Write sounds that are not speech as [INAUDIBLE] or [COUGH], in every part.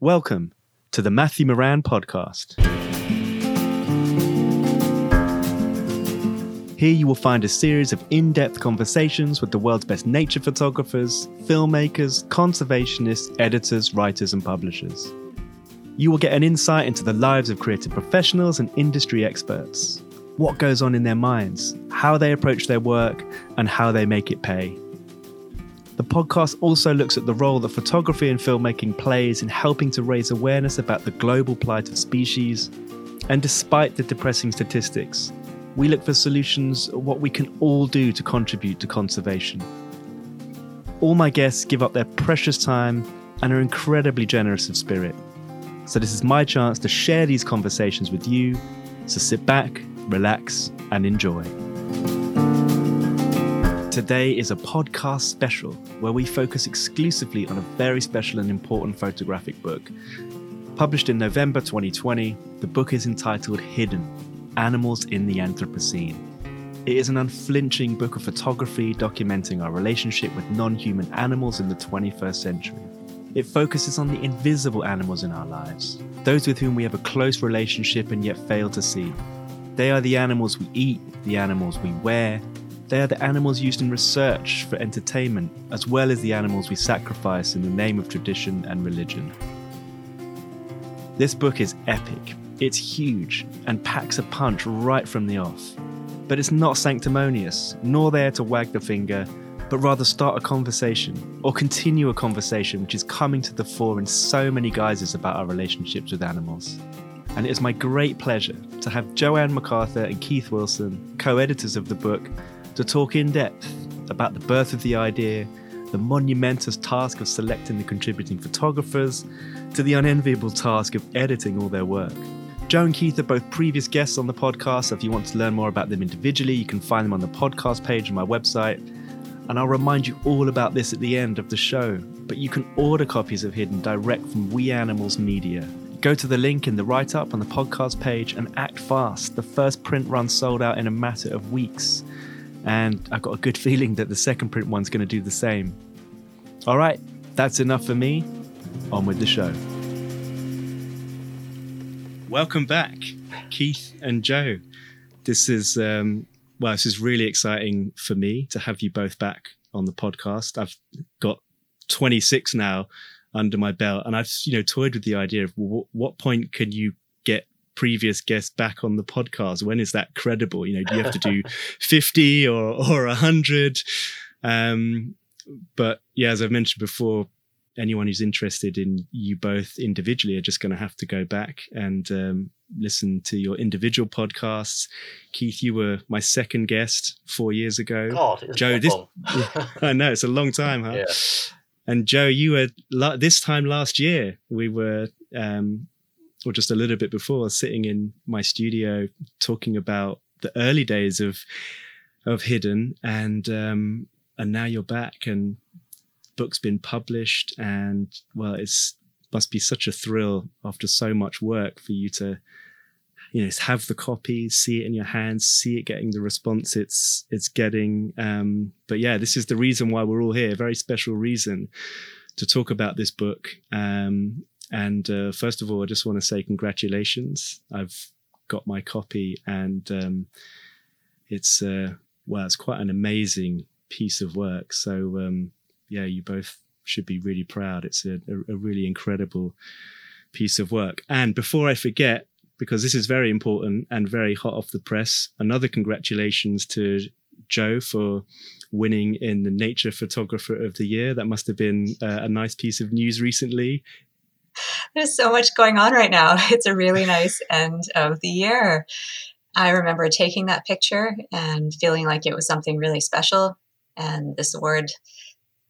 Welcome to the Matthew Moran podcast. Here you will find a series of in depth conversations with the world's best nature photographers, filmmakers, conservationists, editors, writers, and publishers. You will get an insight into the lives of creative professionals and industry experts, what goes on in their minds, how they approach their work, and how they make it pay. The podcast also looks at the role that photography and filmmaking plays in helping to raise awareness about the global plight of species. And despite the depressing statistics, we look for solutions what we can all do to contribute to conservation. All my guests give up their precious time and are incredibly generous of spirit. So, this is my chance to share these conversations with you. So, sit back, relax, and enjoy. Today is a podcast special where we focus exclusively on a very special and important photographic book. Published in November 2020, the book is entitled Hidden Animals in the Anthropocene. It is an unflinching book of photography documenting our relationship with non human animals in the 21st century. It focuses on the invisible animals in our lives, those with whom we have a close relationship and yet fail to see. They are the animals we eat, the animals we wear, they are the animals used in research for entertainment, as well as the animals we sacrifice in the name of tradition and religion. This book is epic. It's huge and packs a punch right from the off. But it's not sanctimonious, nor there to wag the finger, but rather start a conversation or continue a conversation which is coming to the fore in so many guises about our relationships with animals. And it is my great pleasure to have Jo-Anne McArthur and Keith Wilson, co editors of the book, to talk in depth about the birth of the idea, the monumentous task of selecting the contributing photographers, to the unenviable task of editing all their work. Joe and Keith are both previous guests on the podcast, so if you want to learn more about them individually, you can find them on the podcast page on my website. And I'll remind you all about this at the end of the show, but you can order copies of Hidden direct from We Animals Media. Go to the link in the write up on the podcast page and act fast. The first print run sold out in a matter of weeks and I've got a good [LAUGHS] feeling that the second print one's going to do the same. All right, that's enough for me. On with the show. Welcome back, Keith and Joe. This is um, well, this is really exciting for me to have you both back on the podcast. I've got 26 now under my belt, and I've you know toyed with the idea of w- what point can you previous guests back on the podcast? When is that credible? You know, do you have to do 50 or, or 100? Um, but yeah, as I've mentioned before, anyone who's interested in you both individually are just going to have to go back and um, listen to your individual podcasts. Keith, you were my second guest four years ago. God, Joe, this [LAUGHS] I know it's a long time, huh? Yeah. And Joe, you were this time last year. We were um, or just a little bit before, sitting in my studio talking about the early days of of Hidden, and um, and now you're back, and book's been published, and well, it's must be such a thrill after so much work for you to you know have the copy see it in your hands see it getting the response it's it's getting um but yeah this is the reason why we're all here. Very special reason to talk about this book um and uh, first of all, I just want to say congratulations. I've got my copy, and um, it's uh, well, it's quite an amazing piece of work. So um, yeah, you both should be really proud. It's a, a, really incredible piece of work. And before I forget, because this is very important and very hot off the press, another congratulations to Joe for winning in the Nature Photographer of the Year. That must have been uh, a nice piece of news recently there's so much going on right now. [LAUGHS] It's a really nice end of the year. I remember taking that picture and feeling like it was something really special. And this award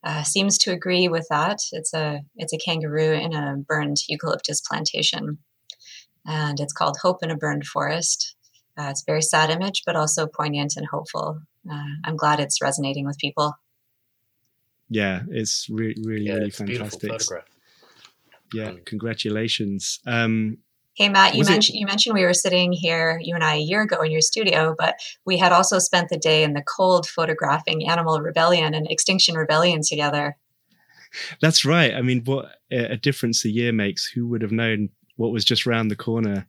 uh, seems to agree with that. It's a it's a kangaroo in a burned eucalyptus plantation, and it's called Hope in a Burned Forest. Uh, it's a very sad image, but also poignant and hopeful. Uh, I'm glad it's resonating with people. Yeah, it's re- really yeah, really it's fantastic yeah, congratulations. Um, Hey Matt, you mentioned it- you mentioned we were sitting here, you and I, a year ago in your studio, but we had also spent the day in the cold photographing Animal Rebellion and Extinction Rebellion together. That's right. I mean, what a difference a year makes. Who would have known what was just round the corner?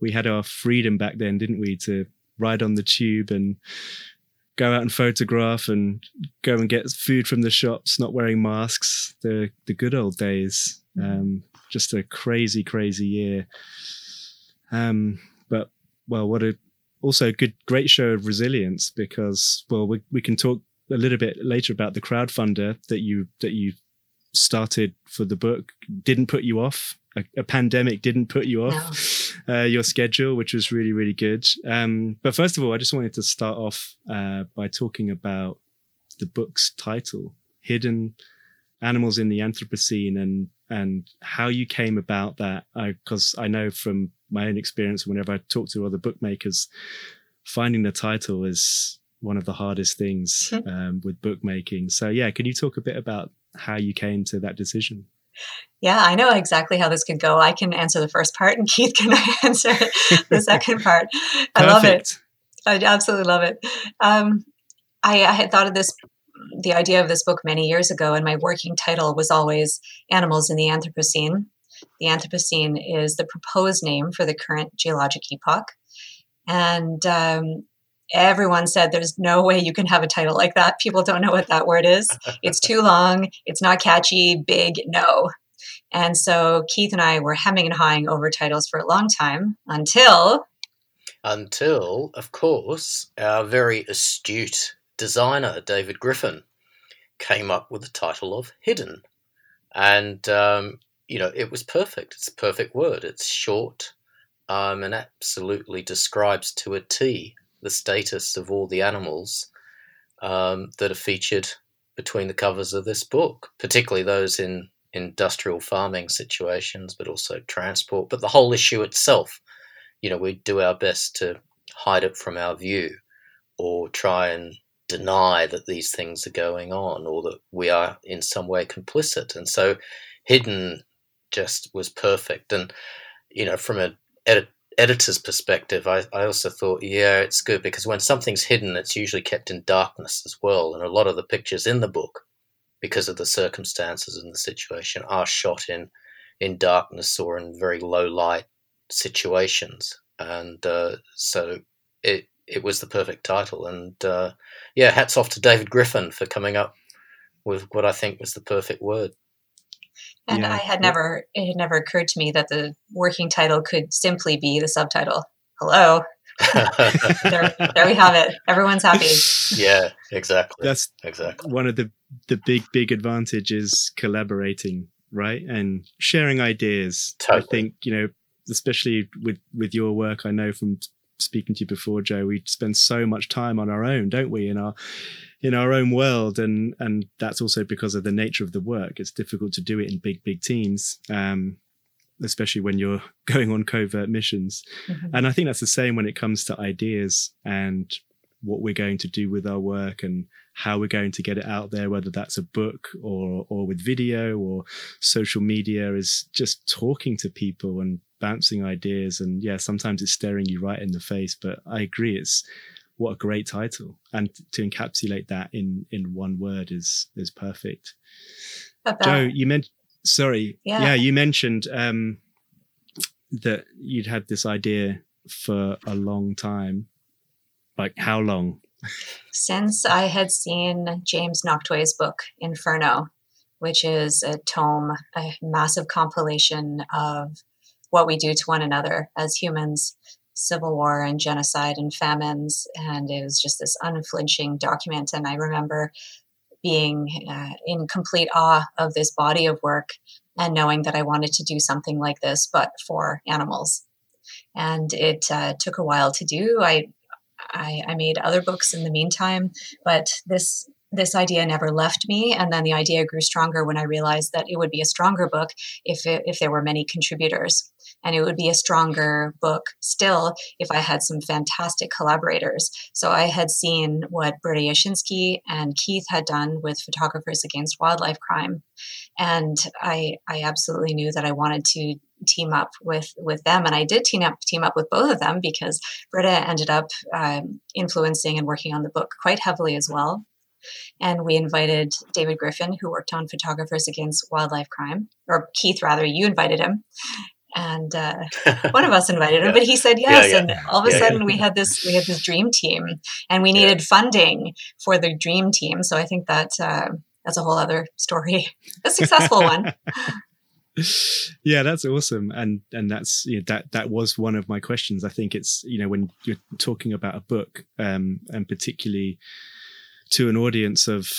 We had our freedom back then, didn't we, to ride on the tube and go out and photograph and go and get food from the shops, not wearing masks. The the good old days. Mm-hmm. Um, just a crazy, crazy year. Um, but well, what a also a good, great show of resilience because well, we we can talk a little bit later about the crowdfunder that you that you started for the book didn't put you off. A, a pandemic didn't put you off no. [LAUGHS] uh, your schedule, which was really really good. Um, but first of all, I just wanted to start off uh, by talking about the book's title, "Hidden Animals in the Anthropocene," and and how you came about that. Because I, I know from my own experience, whenever I talk to other bookmakers, finding the title is one of the hardest things um, with bookmaking. So, yeah, can you talk a bit about how you came to that decision? Yeah, I know exactly how this could go. I can answer the first part, and [LAUGHS] Keith can [LAUGHS] answer the second [LAUGHS] part. I love it. I absolutely love it. Um, I, I had thought of this, the idea of this book many years ago, and my working title was always Animals in the Anthropocene. The Anthropocene is the proposed name for the current geologic epoch. And um, everyone said there's no way you can have a title like that. People don't know what that word is. It's too [LAUGHS] long, it's not catchy, big, no. And so Keith and I were hemming and hawing over titles for a long time until. Until, of course, our very astute designer, David Griffin, came up with the title of Hidden. And, um, you know, it was perfect. It's a perfect word. It's short um, and absolutely describes to a T the status of all the animals um, that are featured between the covers of this book, particularly those in industrial farming situations, but also transport. But the whole issue itself, you know, we do our best to hide it from our view or try and deny that these things are going on or that we are in some way complicit. And so hidden just was perfect. And, you know, from an edit- editor's perspective, I, I also thought, yeah, it's good because when something's hidden, it's usually kept in darkness as well. And a lot of the pictures in the book, because of the circumstances and the situation, are shot in in darkness or in very low light situations. And uh, so it it was the perfect title. And uh, yeah, hats off to David Griffin for coming up with what I think was the perfect word. And yeah. I had never, it had never occurred to me that the working title could simply be the subtitle. Hello. [LAUGHS] there, there we have it. Everyone's happy. Yeah, exactly. That's exactly one of the the big big advantages collaborating, right, and sharing ideas. Totally. I think you know, especially with with your work, I know from speaking to you before, Joe, we spend so much time on our own, don't we? In our in our own world, and and that's also because of the nature of the work. It's difficult to do it in big big teams, um, especially when you're [LAUGHS] going on covert missions. Mm-hmm. And I think that's the same when it comes to ideas and what we're going to do with our work and how we're going to get it out there, whether that's a book or or with video or social media, is just talking to people and bouncing ideas. And yeah sometimes it's staring you right in the face but i agree it's what a great title. And to encapsulate that in in one word is is perfect. About, joe you meant sorry. Yeah. yeah you mentioned um that you'd had this idea for a long time like how long? Since i had seen james nachtwey's book inferno which is a tome a massive compilation of what we do to one another as humans civil war and genocide and famines and it was just this unflinching document. And i remember being uh, in complete awe of this body of work and knowing that i wanted to do something like this but for animals. And it uh, took a while to do. I, I i made other books in the meantime but this this idea never left me. And then the idea grew stronger when i realized that it would be a stronger book if it, if there were many contributors. And it would be a stronger book still if I had some fantastic collaborators. So I had seen what Britta Jaschinski and Keith had done with Photographers Against Wildlife Crime, and I I absolutely knew that I wanted to team up with with them and i did team up team up with both of them because britta ended up um, influencing and working on the book quite heavily as well and we invited David Griffin, who worked on Photographers Against Wildlife Crime, or Keith, rather, you invited him. And uh, [LAUGHS] one of us invited him, yeah. but he said yes. Yeah, yeah. And all of a sudden, we had this we had this dream team, and we needed funding for the dream team. So I think that uh, that's a whole other story, [LAUGHS] a successful one. [LAUGHS] yeah that's awesome. And and that's you know, that that was one of my questions. I think it's you know when you're talking about a book um and particularly to an audience of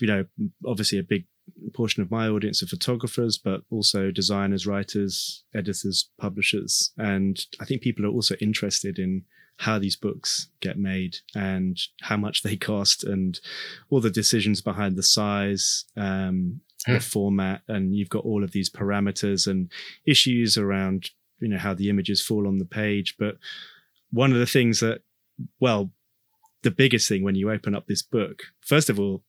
you know obviously a big portion of my audience are photographers but also designers writers editors publishers. And i think people are also interested in how these books get made and how much they [LAUGHS] cost and all the decisions behind the size um, the hmm. format and you've got all of these parameters and issues around you know how the images fall on the page. But one of the things that well the biggest thing when you open up this book first of all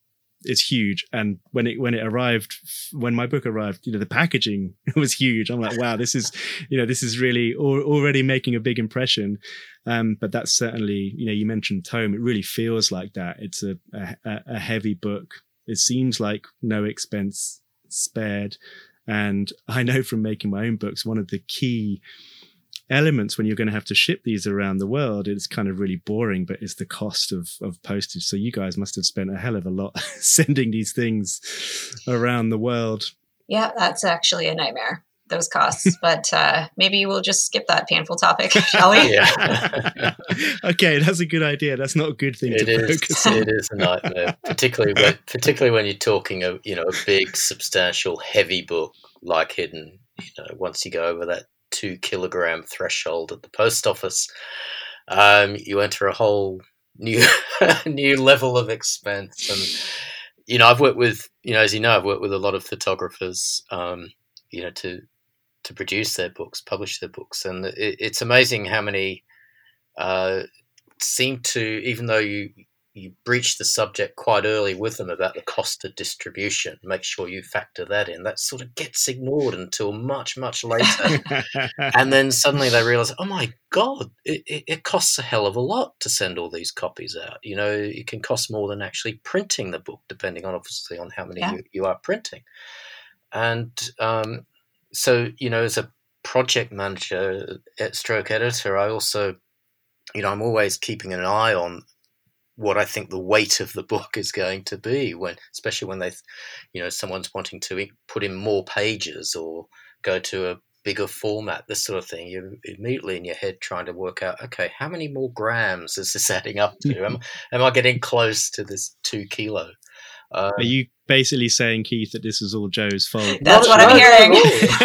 is huge. And when it when it arrived when my book arrived you know the packaging [LAUGHS] was huge. I'm like wow this is you know this is really al- already making a big impression. Um, but that's certainly you know you mentioned tome. It really feels like that. It's a, a, a heavy book it seems like no expense spared. And I know from making my own books, one of the key elements when you're going to have to ship these around the world, it's kind of really boring, but it's the cost of, of postage. So you guys must have spent a hell of a lot [LAUGHS] sending these things around the world. Yeah, that's actually a nightmare those costs. [LAUGHS] but uh, maybe we'll just skip that painful topic, [LAUGHS] shall we? Yeah. [LAUGHS] okay, that's a good idea. That's not a good thing it to is, focus on. It is a nightmare, particularly when, particularly when you're talking a you know a big, substantial, heavy book like Hidden. You know, once you go over that two kilogram threshold at the post office, um, you enter a whole new new level of expense and you know i've worked with you know as you know i've worked with a lot of photographers um, you know to to produce their books, publish their books, and it, it's amazing how many uh, seem to, even though you you breach the subject quite early with them about the cost of distribution. Make sure you factor that in. That sort of gets ignored until much, much later. [LAUGHS] and then suddenly they realize, oh my God, it, it, costs a hell of a lot to send all these copies out. You know, it can cost more than actually printing the book, depending on obviously on how many yeah. you, you, are printing. And um, so you know, as a project manager at Stroke Editor, I also, you know, I'm always keeping an eye on what I think the weight of the [LAUGHS] book is going to be when, especially when they, you know, someone's wanting to put in more pages or go to a bigger format, this sort of thing. You're immediately in your head trying to work out, okay, how many more grams is this [LAUGHS] adding up to? am, am I getting close to this two kilo? Um, Are you basically saying, Keith, that this is all Joe's fault? That's what I'm hearing. [LAUGHS]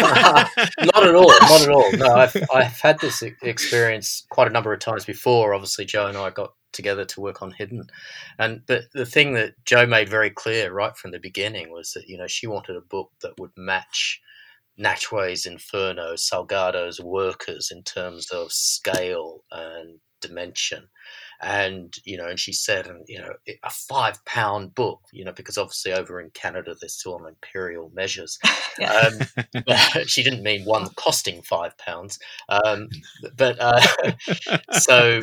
not at all. Not at all. No, I've, I've had this experience quite a number of times before. Obviously, Joe and I got together to work on Hidden, and but the thing that Joe made very clear right from the beginning was that you know she wanted a book that would match. Nachtwey's Inferno, Salgado's Workers in terms of scale and dimension and you know, and she said, and you know, a five pound book, you know, because obviously over in Canada they're still on imperial measures. [LAUGHS] um, [LAUGHS] [LAUGHS] she didn't mean one costing five pounds, um, but uh, so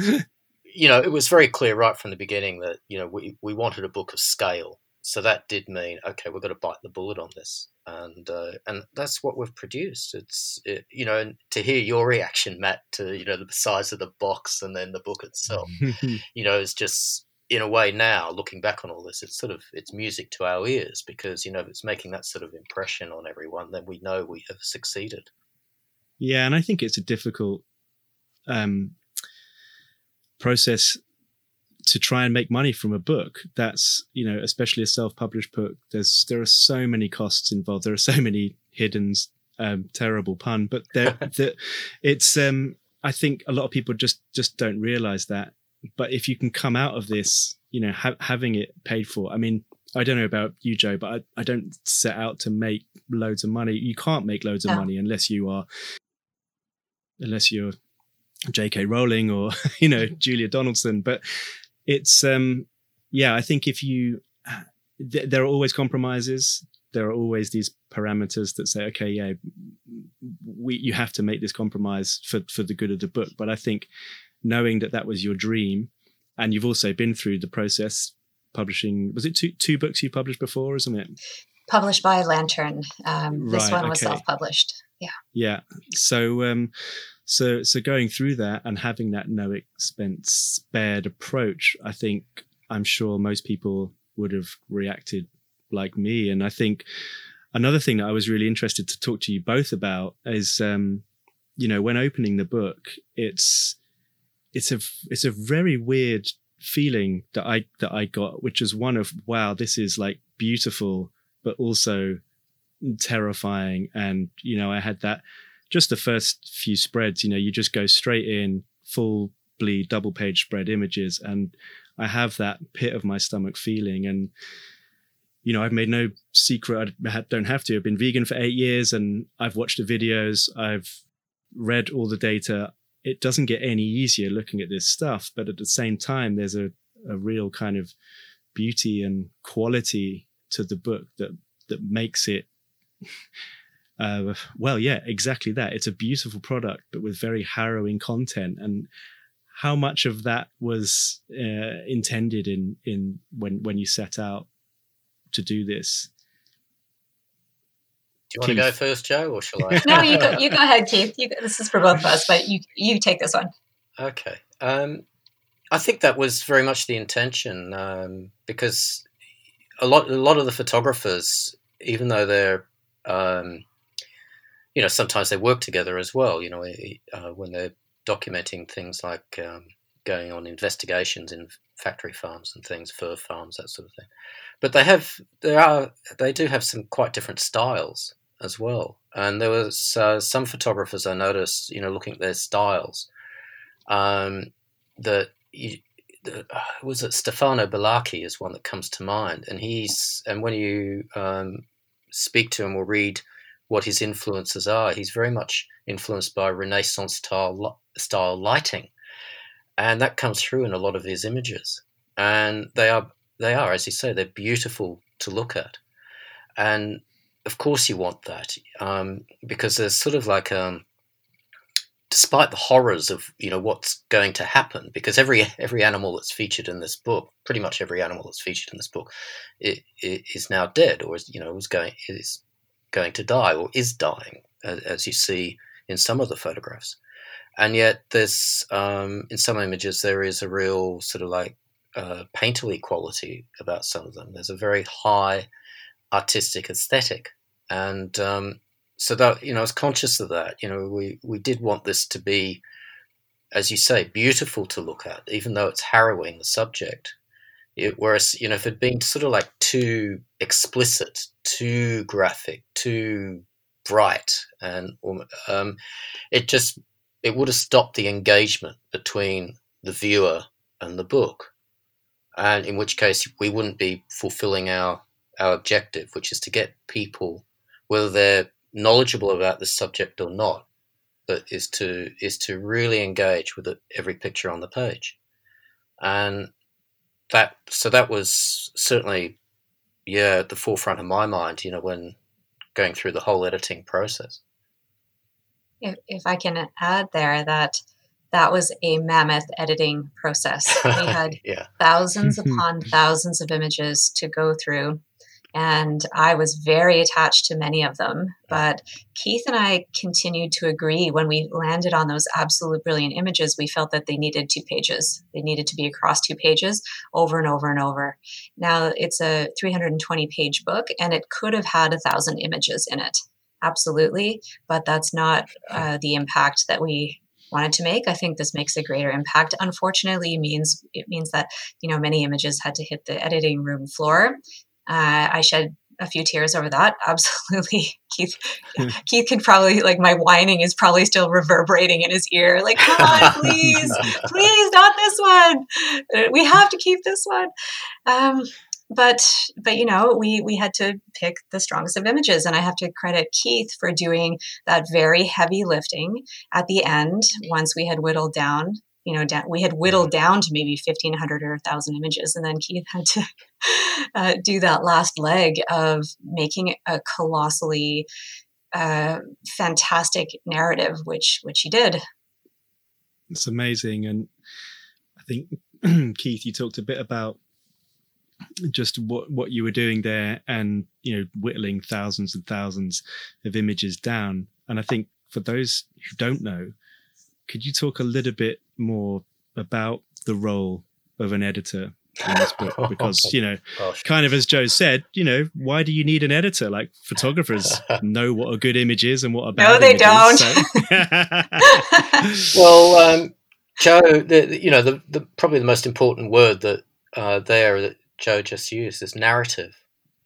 you know, it was very clear right from the beginning that you know we we wanted a book of scale. So that did mean okay, we've got to bite the bullet on this and uh, and that's what we've produced. It's it, you know, and to hear your reaction, Matt, to you know the size of the box and then the book itself, [LAUGHS] you know, is just in a way now looking back on all this, it's sort of it's music to our ears because you know if it's making that sort of impression on everyone. Then we know we have succeeded. Yeah, and I think it's a difficult um, process to try and make money from a book that's you know especially a self-published book there's there are so many costs involved there are so many hidden um, terrible pun but there [LAUGHS] it's um i think a lot of people just just don't realize that but if you can come out of this you know ha- having it paid for i mean i don't know about you joe but i, I don't set out to make loads of money you can't make loads of no. money unless you are unless you're J.K. Rowling or [LAUGHS] you know Julia Donaldson, but it's um yeah i think if you th- there are always compromises there are always these parameters that say okay yeah we you have to make this compromise for for the good of the book but i think knowing that that was your dream and you've also been through the process publishing. Was it two two books you published before, isn't it? Published by Lantern. Um, this one was okay. self-published. Yeah. Yeah. So um so so going through that and having that no expense spared approach, I think I'm sure most people would have reacted like me. And I think another thing that I was really interested to talk to you both about is um, you know, when opening the book, it's it's a it's a very weird feeling that I that I got, which is one of wow, this is like beautiful, but also terrifying. And you know, I had that just the first few spreads. You know, you just go straight in full bleed double page spread images, and I have that pit of my stomach feeling. And you know, I've made no secret. I don't have to. I've been vegan for eight years, and I've watched the videos. I've read all the data. It doesn't get any easier looking at this stuff, but at the same time, there's a, a real kind of beauty and quality to the book that that makes it uh, well yeah exactly that it's a beautiful product but with very harrowing content and how much of that was uh, intended in in when when you set out to do this Do you want to go first, Joe, or shall I? [LAUGHS] No, you go. You go ahead, Keith. You, this is for both of us, but you you take this one. Okay. Um, I think that was very much the intention um, because a lot, a lot of the photographers, even though they're, um, you know, sometimes they work together as well. You know, uh, when they're documenting things like um, going on investigations in factory farms and things, fur farms, that sort of thing. But they have, there are, they do have some quite different styles as well. And there was uh, some photographers I noticed, you know, looking at their styles um, that you, uh, was it Stefano Belacchi is one that comes to mind, and he's and when you um, speak to him or read what his influences are, he's very much influenced by Renaissance style style lighting, and that comes through in a lot of his images, and they are they are as you say they're beautiful to look at, and of course you want that um, because there's sort of like um, despite the horrors of you know what's going to happen because every every animal that's featured in this book pretty much every animal that's featured in this book is now dead or is you know is going is going to die or is dying as, you see in some of the photographs and yet there's um, in some images there is a real sort of like uh, painterly quality about some of them there's a very high artistic aesthetic and um, so that you know, I was conscious of that. You know, we we did want this to be, as you say, beautiful to look at, even though it's harrowing the subject. It, whereas you know, if it'd been sort of like too explicit, too graphic, too bright, and um, it just it would have stopped the engagement between the viewer and the book, and in which case we wouldn't be fulfilling our our objective, which is to get people, whether they're knowledgeable about the subject or not, but is to is to really engage with every picture on the page, and that so that was certainly yeah at the forefront of my mind. You know, when going through the whole editing process. If, if I can add there that that was a mammoth editing process. We [LAUGHS] had yeah, thousands mm-hmm. upon thousands of images to go through. And I was very attached to many of them. But Keith and I continued to agree when we landed on those absolute brilliant images, we felt that they needed two pages. They needed to be across two pages over and over and over. Now, it's a 320 page book, and it could have had a thousand images in it. Absolutely. But that's not uh, the impact that we wanted to make. I think this makes a greater impact. Unfortunately, means it means that you know many images had to hit the editing room floor. Uh, I shed a few tears over that. [LAUGHS] Absolutely, Keith. [LAUGHS] Keith could probably like my whining is probably still reverberating in his ear. Like, come on, [LAUGHS] please, please, not this one. We have to keep this one. Um, but but you know we we had to pick the strongest of images and i have to credit keith for doing that very heavy lifting at the end once we had whittled down you know down, we had whittled down to maybe 1500 or 1000 images and then keith had to [LAUGHS] uh, do that last leg of making a colossally uh, fantastic narrative which which he did it's amazing and i think [CLEARS THROAT] keith you talked a bit about just what what you were doing there, and you know, whittling thousands and thousands of images down. And I think for those who don't know, could you talk a little bit more about the role of an editor in this book [LAUGHS] because you know Gosh. kind of as joe said you know why do you need an editor like [LAUGHS] photographers know what a good image is and what a bad no they don't is, so. [LAUGHS] well um, joe the, you know the, the, probably the most important word that uh, there that joe just used is narrative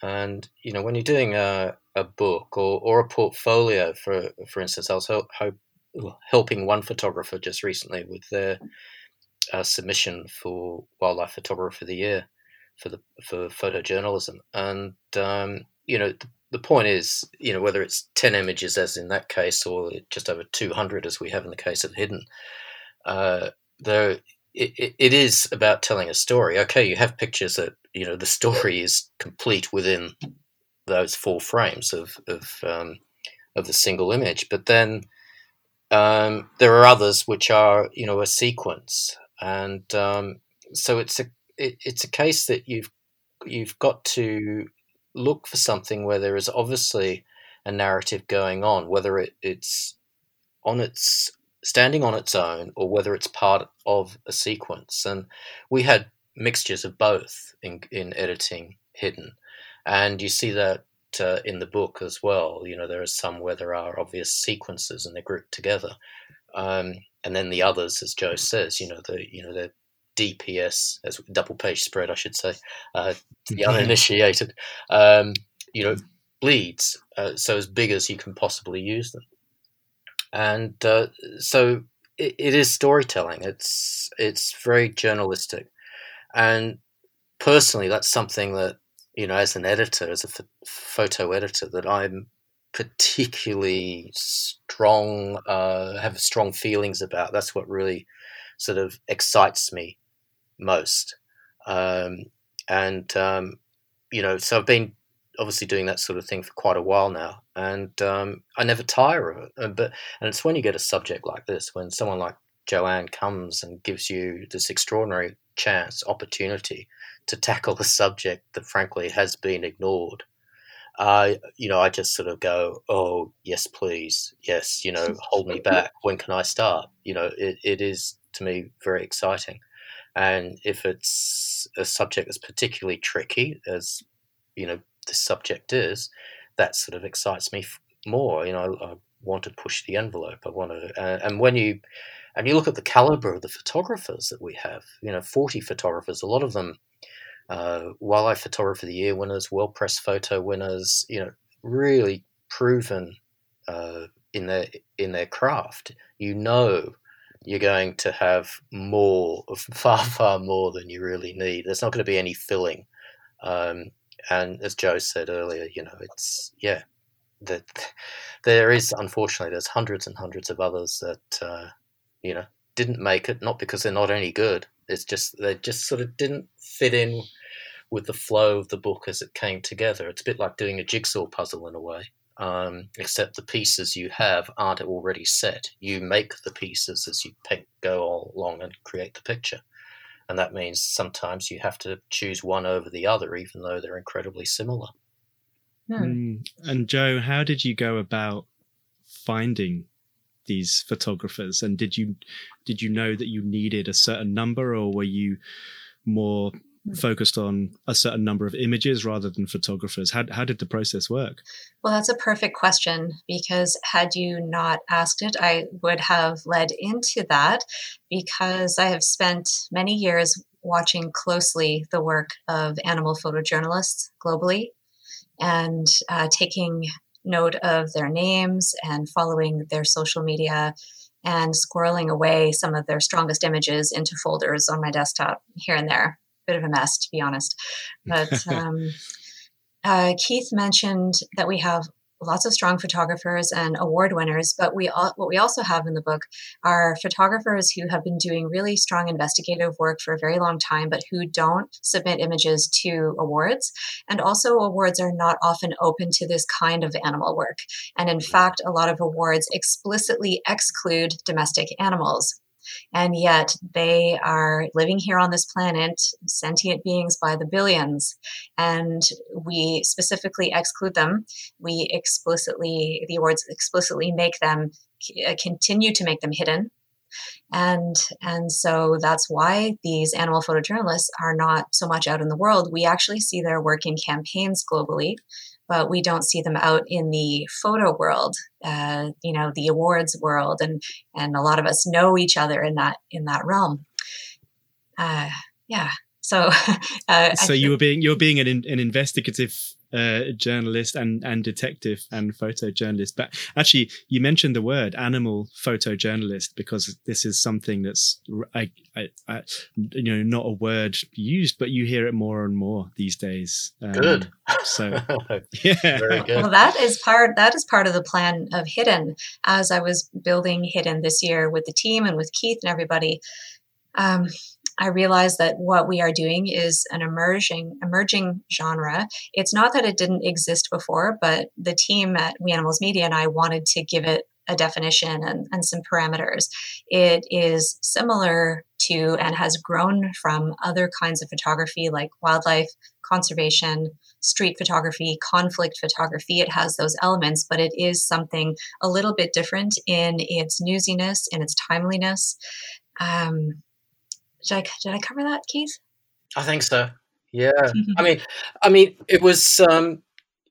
and you know when you're doing a, a book or, or a portfolio for for instance i was ho- ho- helping one photographer just recently with their uh, submission for Wildlife Photographer of the Year for the for photojournalism, and um, you know the, the, point is, you know whether it's ten images as in that case or just over two hundred as we have in the case of Hidden, uh, there it, it is about telling a story. Okay, you have pictures that you know the story is complete within those four frames of of um, of the single image, but then um, there are others which are you know a sequence and um, so it's a it, it's a case that you've you've got to look for something where there is obviously a narrative going on, whether it, it's on its standing on its own or whether it's part of a sequence. And we had mixtures of both in in editing Hidden, and you see that uh, in the book as well. You know, there are some where there are obvious sequences and they're grouped together. Um, and then the others, as Joe says, you know, the you know the DPS as double page spread, I should say, uh, [LAUGHS] the uninitiated, um, you know, bleeds uh, so as big as you can possibly use them, and uh, so it, it is storytelling. It's it's very journalistic, and personally, that's something that you know, as an editor, as a f- photo editor, that I'm particularly strong, uh, have strong feelings about. That's what really sort of excites me most. Um, and, um, you know, so I've been obviously doing that sort of thing for quite a while now. And um, I never tire of it. But, and it's when you get a subject like this, when someone like Jo-Anne comes and gives you this extraordinary chance, opportunity to tackle a subject that frankly has been ignored uh, you know, I just sort of go, oh, yes, please. Yes, you know, hold me [LAUGHS] back. When can I start? You know, it, it is to me very exciting. And if it's a subject that's particularly tricky, as, you know, this subject is, that sort of excites me more. You know, I, I want to push the envelope. I want to, uh, and when you, and you look at the caliber of the photographers that we have, you know, 40 photographers, a lot of them uh, Wildlife Photographer of the Year winners, World Press Photo winners, you know, really proven uh, in their in their craft. You know, you're going to have more, [LAUGHS] far far more than you really need. There's not going to be any filling. Um, and as Joe said earlier, you know, it's yeah, that [LAUGHS] there is unfortunately there's hundreds and hundreds of others that uh, you know didn't make it, not because they're not any good. It's just they just sort of didn't fit in with the flow of the book as it came together. It's a bit like doing a jigsaw puzzle in a way, um, except the pieces you have aren't already set. You make the pieces as you go along and create the picture. And that means sometimes you have to choose one over the other, even though they're incredibly similar. Mm. And Joe, how did you go about finding these photographers? And did you did you know that you needed a certain number, or were you more focused on a certain number of images rather than photographers? How, how did the process work? Well, that's a perfect question because had you not asked it, I would have led into that because I have spent many years watching closely the work of animal photojournalists globally and uh, taking note of their names and following their social media and squirreling away some of their strongest images into folders on my desktop here and there bit of a mess, to be honest. But [LAUGHS] um, uh, Keith mentioned that we have lots of strong photographers and award winners, but we all, what we also have in the book are photographers who have been doing really strong investigative work for a very long time, but who don't submit images to awards. And also, awards are not often open to this kind of animal work. And in fact, a lot of awards explicitly exclude domestic animals. And yet they are living here on this planet, sentient beings by the billions. And we specifically exclude them. We explicitly, the awards explicitly make them uh, continue to make them hidden and and so that's why these animal photojournalists are not so much out in the world we actually see their work in campaigns globally but we don't see them out in the photo world, uh, you know, the awards world, and and a lot of us know each other in that in that realm. Uh, yeah. So, [LAUGHS] uh, so you were being you were being an an investigative uh, journalist and and detective and photojournalist. But actually, you mentioned the word animal photojournalist because this is something that's I, I, I, you know not a word used, but you hear it more and more these days. Um, good. So [LAUGHS] [LAUGHS] yeah, very good. Well, that is part that is part of the plan of Hidden. As I was building Hidden this year with the team and with Keith and everybody. Um, I realized that what we are doing is an emerging emerging genre. It's not that it didn't exist before, but the team at We Animals Media and I wanted to give it a definition and, and some parameters. It is similar to and has grown from other kinds of photography like wildlife conservation, street photography, conflict photography. It has those elements, but it is something a little bit different in its newsiness, in its timeliness. Um, did I did I cover that, Keith? I think so. Yeah. [LAUGHS] I mean, I mean, it was um,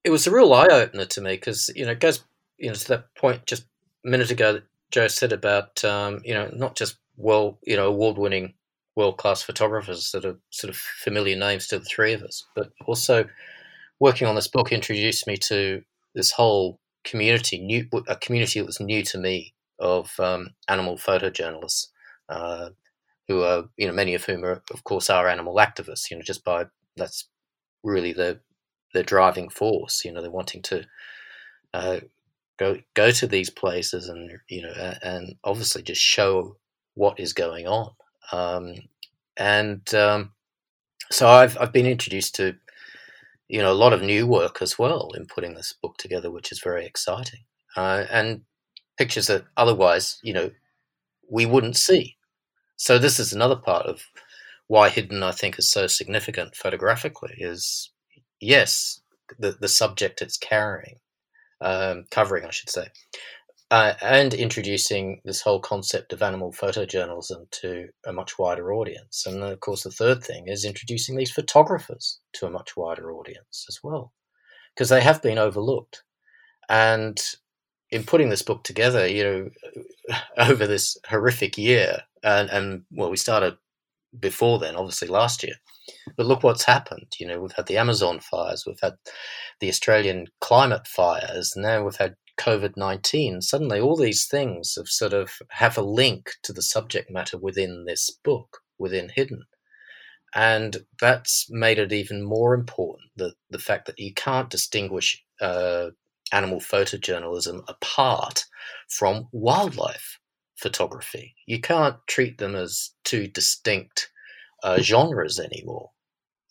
it was a real eye opener to me because you know it goes you know to that point just a minute ago that Joe said about um, you know not just well you know award winning world class photographers that are sort of familiar names to the three of us, but also working on this book introduced me to this whole community, new a community that was new to me of um, animal photojournalists. Uh, who are you know many of whom are of course are animal activists. You know, just by that's really the the driving force. You know, they're wanting to uh, go go to these places and you know and obviously just show what is going on. Um, and um, so I've I've been introduced to you know a lot of new work as well in putting this book together, which is very exciting. Uh, and pictures that otherwise you know we wouldn't see. So this is another part of why Hidden, I think, is so significant photographically. Is yes, the the subject it's carrying, um, covering, I should say, uh, and introducing this whole concept of animal photojournalism to a much wider audience. And of course, the third thing is introducing these photographers to a much wider audience as well, because they have been overlooked. And in putting this book together, you know, [LAUGHS] over this horrific year, and, and well, we started before then, obviously last year. But look what's happened. You know, we've had the Amazon fires, we've had the Australian climate fires, now we've had COVID nineteen. Suddenly, all these things have sort of have a link to the subject matter within this book, within Hidden, and that's made it even more important. The the fact that you can't distinguish uh, animal photojournalism apart from wildlife photography. You can't treat them as two distinct uh, genres anymore.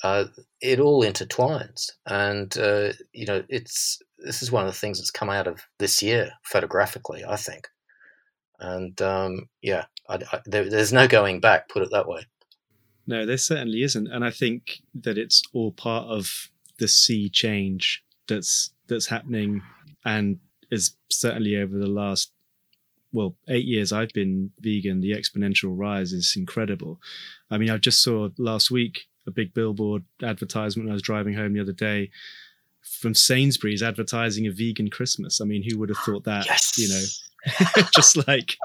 Uh, it all intertwines, and uh, you know, it's this is one of the things that's come out of this year photographically, I think. And um, yeah, I, I, there, there's no going back. Put it that way. No, there certainly isn't, and I think that it's all part of the sea change that's that's happening and is certainly over the last well eight years i've been vegan the exponential rise is incredible. I mean i just saw last week a big billboard advertisement when i was driving home the other day from sainsbury's advertising a vegan christmas. I mean who would have thought that yes. you know? [LAUGHS] [LAUGHS] Just like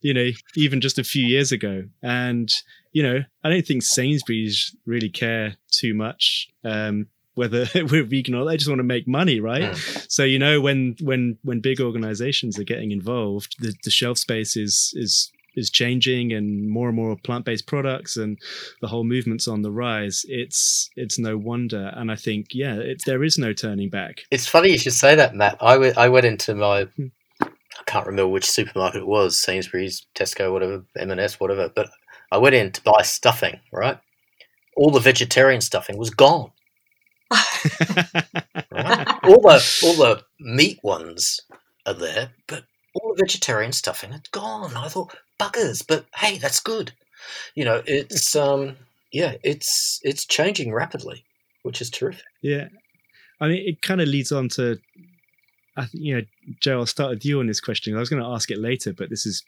you know even just a few years ago. And you know i don't think sainsbury's really care too much. Um, whether we're vegan or they just want to make money right? Mm. so you know when when when big organizations are getting involved the, the shelf space is is is changing and more and more plant-based products and the whole movement's on the rise. It's it's no wonder. And i think yeah it, there is no turning back. It's funny you should say that matt. I, w- I went into my hmm. i can't remember which supermarket it was sainsbury's tesco whatever m&s whatever but i went in to buy stuffing right? All the vegetarian stuffing was gone right? [LAUGHS] All the all the meat ones are there, but all the vegetarian stuffing had gone. I thought, buggers, but hey, that's good. You know, it's um, yeah, it's it's changing rapidly, which is terrific. Yeah, I mean, it kind of leads on to, I think you know, Joe. I'll start with you on this question. I was going to ask it later, but this is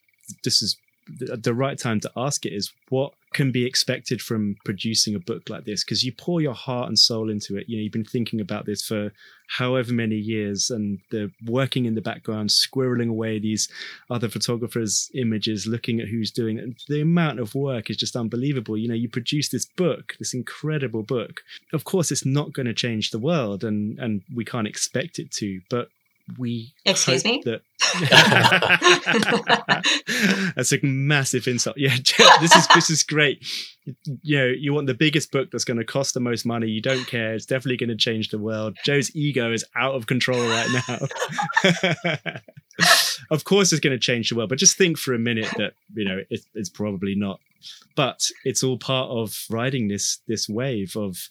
this is the right time to ask it is what can be expected from producing a book like this? Because you pour your heart and soul into it. You know you've been thinking about this for however many years and the working in the background squirreling away these other photographers images looking at who's doing it the amount of work is just unbelievable. You know you produce this book this incredible book. Of course it's not going to change the world and and we can't expect it to but we excuse me? that [LAUGHS] [LAUGHS] that's a massive insult. Yeah [LAUGHS] this is this is great. You know you want the biggest book that's going to cost the most money. You don't care. It's definitely going to change the world. Jo's ego is out of control right now. Of course it's going to change the world but just think for a minute that you know it, it's probably not. But it's all part of riding this this wave of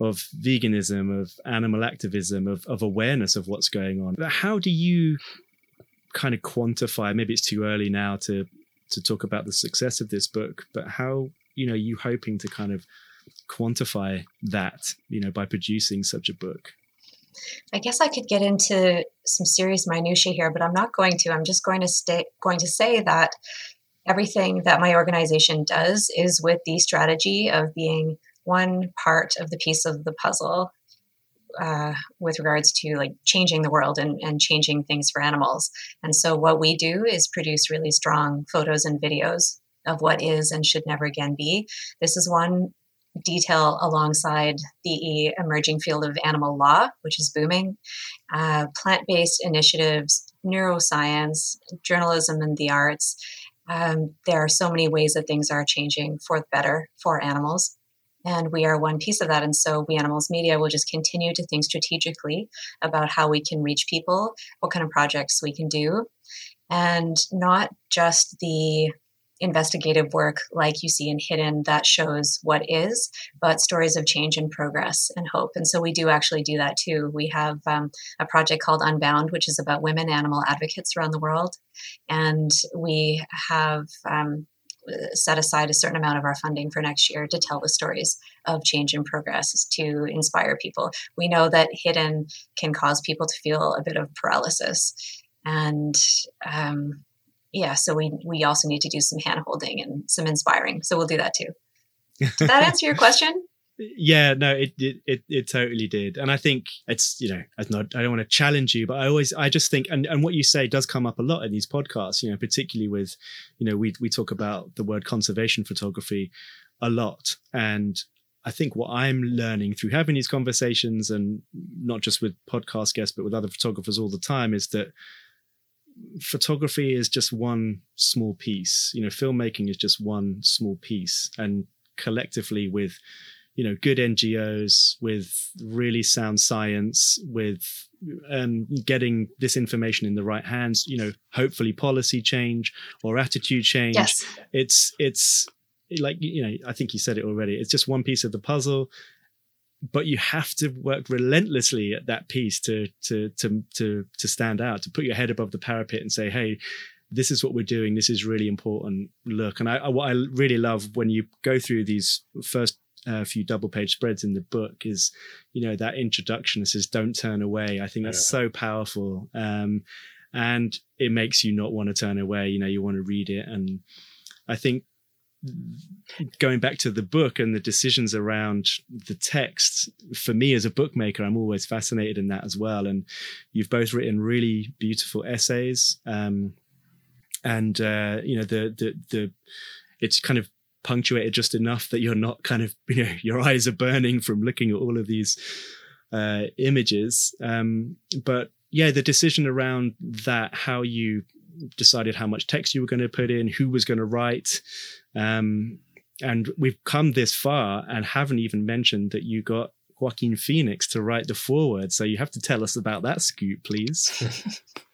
of veganism, of animal activism, of, of awareness of what's going on. But how do you kind of quantify? Maybe it's too early now to to talk about the success of this book, but how you know you hoping to kind of quantify that you know by producing such a book? I guess I could get into some serious minutiae here, but I'm not going to. I'm just going to stay going to say that everything that my organization does is with the strategy of being one part of the piece of the puzzle uh, with regards to like changing the world and, and changing things for animals. And so what we do is produce really strong photos and videos of what is and should never again be. This is one detail alongside the emerging field of animal law, which is booming, uh, plant based initiatives, neuroscience, journalism, and the arts. Um, there are so many ways that things are changing for the better for animals. And we are one piece of that. And so we Animals Media will just continue to think strategically about how we can reach people, what kind of projects we can do, and not just the investigative work like you see in Hidden that shows what is, but stories of change and progress and hope. And so we do actually do that too. We have um, a project called Unbound, which is about women animal advocates around the world. And we have um, set aside a certain amount of our funding for next year to tell the stories of change and progress to inspire people. We know that hidden can cause people to feel a bit of paralysis. And um, yeah, so we, we also need to do some hand holding and some inspiring. So we'll do that too. Did that [LAUGHS] answer your question? Yeah no it, it it it totally did. And i think it's you know i not i don't want to challenge you but i always i just think and and what you say does come up a lot in these podcasts you know particularly with you know we we talk about the word conservation photography a lot. And i think what i'm learning through having these conversations and not just with podcast guests but with other photographers all the time is that photography is just one small piece. You know filmmaking is just one small piece. And collectively with you know good ngos with really sound science with um, getting this information in the right hands you know hopefully policy change or attitude change yes. it's it's like you know i think you said it already it's just one piece of the puzzle but you have to work relentlessly at that piece to to to to to stand out to put your head above the parapet and say hey this is what we're doing this is really important look and I, what i really love when you go through these first a few double page spreads in the book is you know that introduction that says don't turn away. I think that's yeah. so powerful. Um, and it makes you not want to turn away you know you want to read it. And i think going back to the book and the decisions around the text for me as a bookmaker i'm always fascinated in that as well. And you've both written really beautiful essays. Um, and uh, you know the the the it's kind of punctuated just enough that you're not kind of [LAUGHS] you know your eyes are burning from looking at all of these uh, images. Um, but yeah, the decision around that, how you decided how much text you were going to put in, who was going to write. Um, and we've come this far and haven't even mentioned that you got Joaquin Phoenix to write the foreword. So you have to tell us about that scoop, please. [LAUGHS]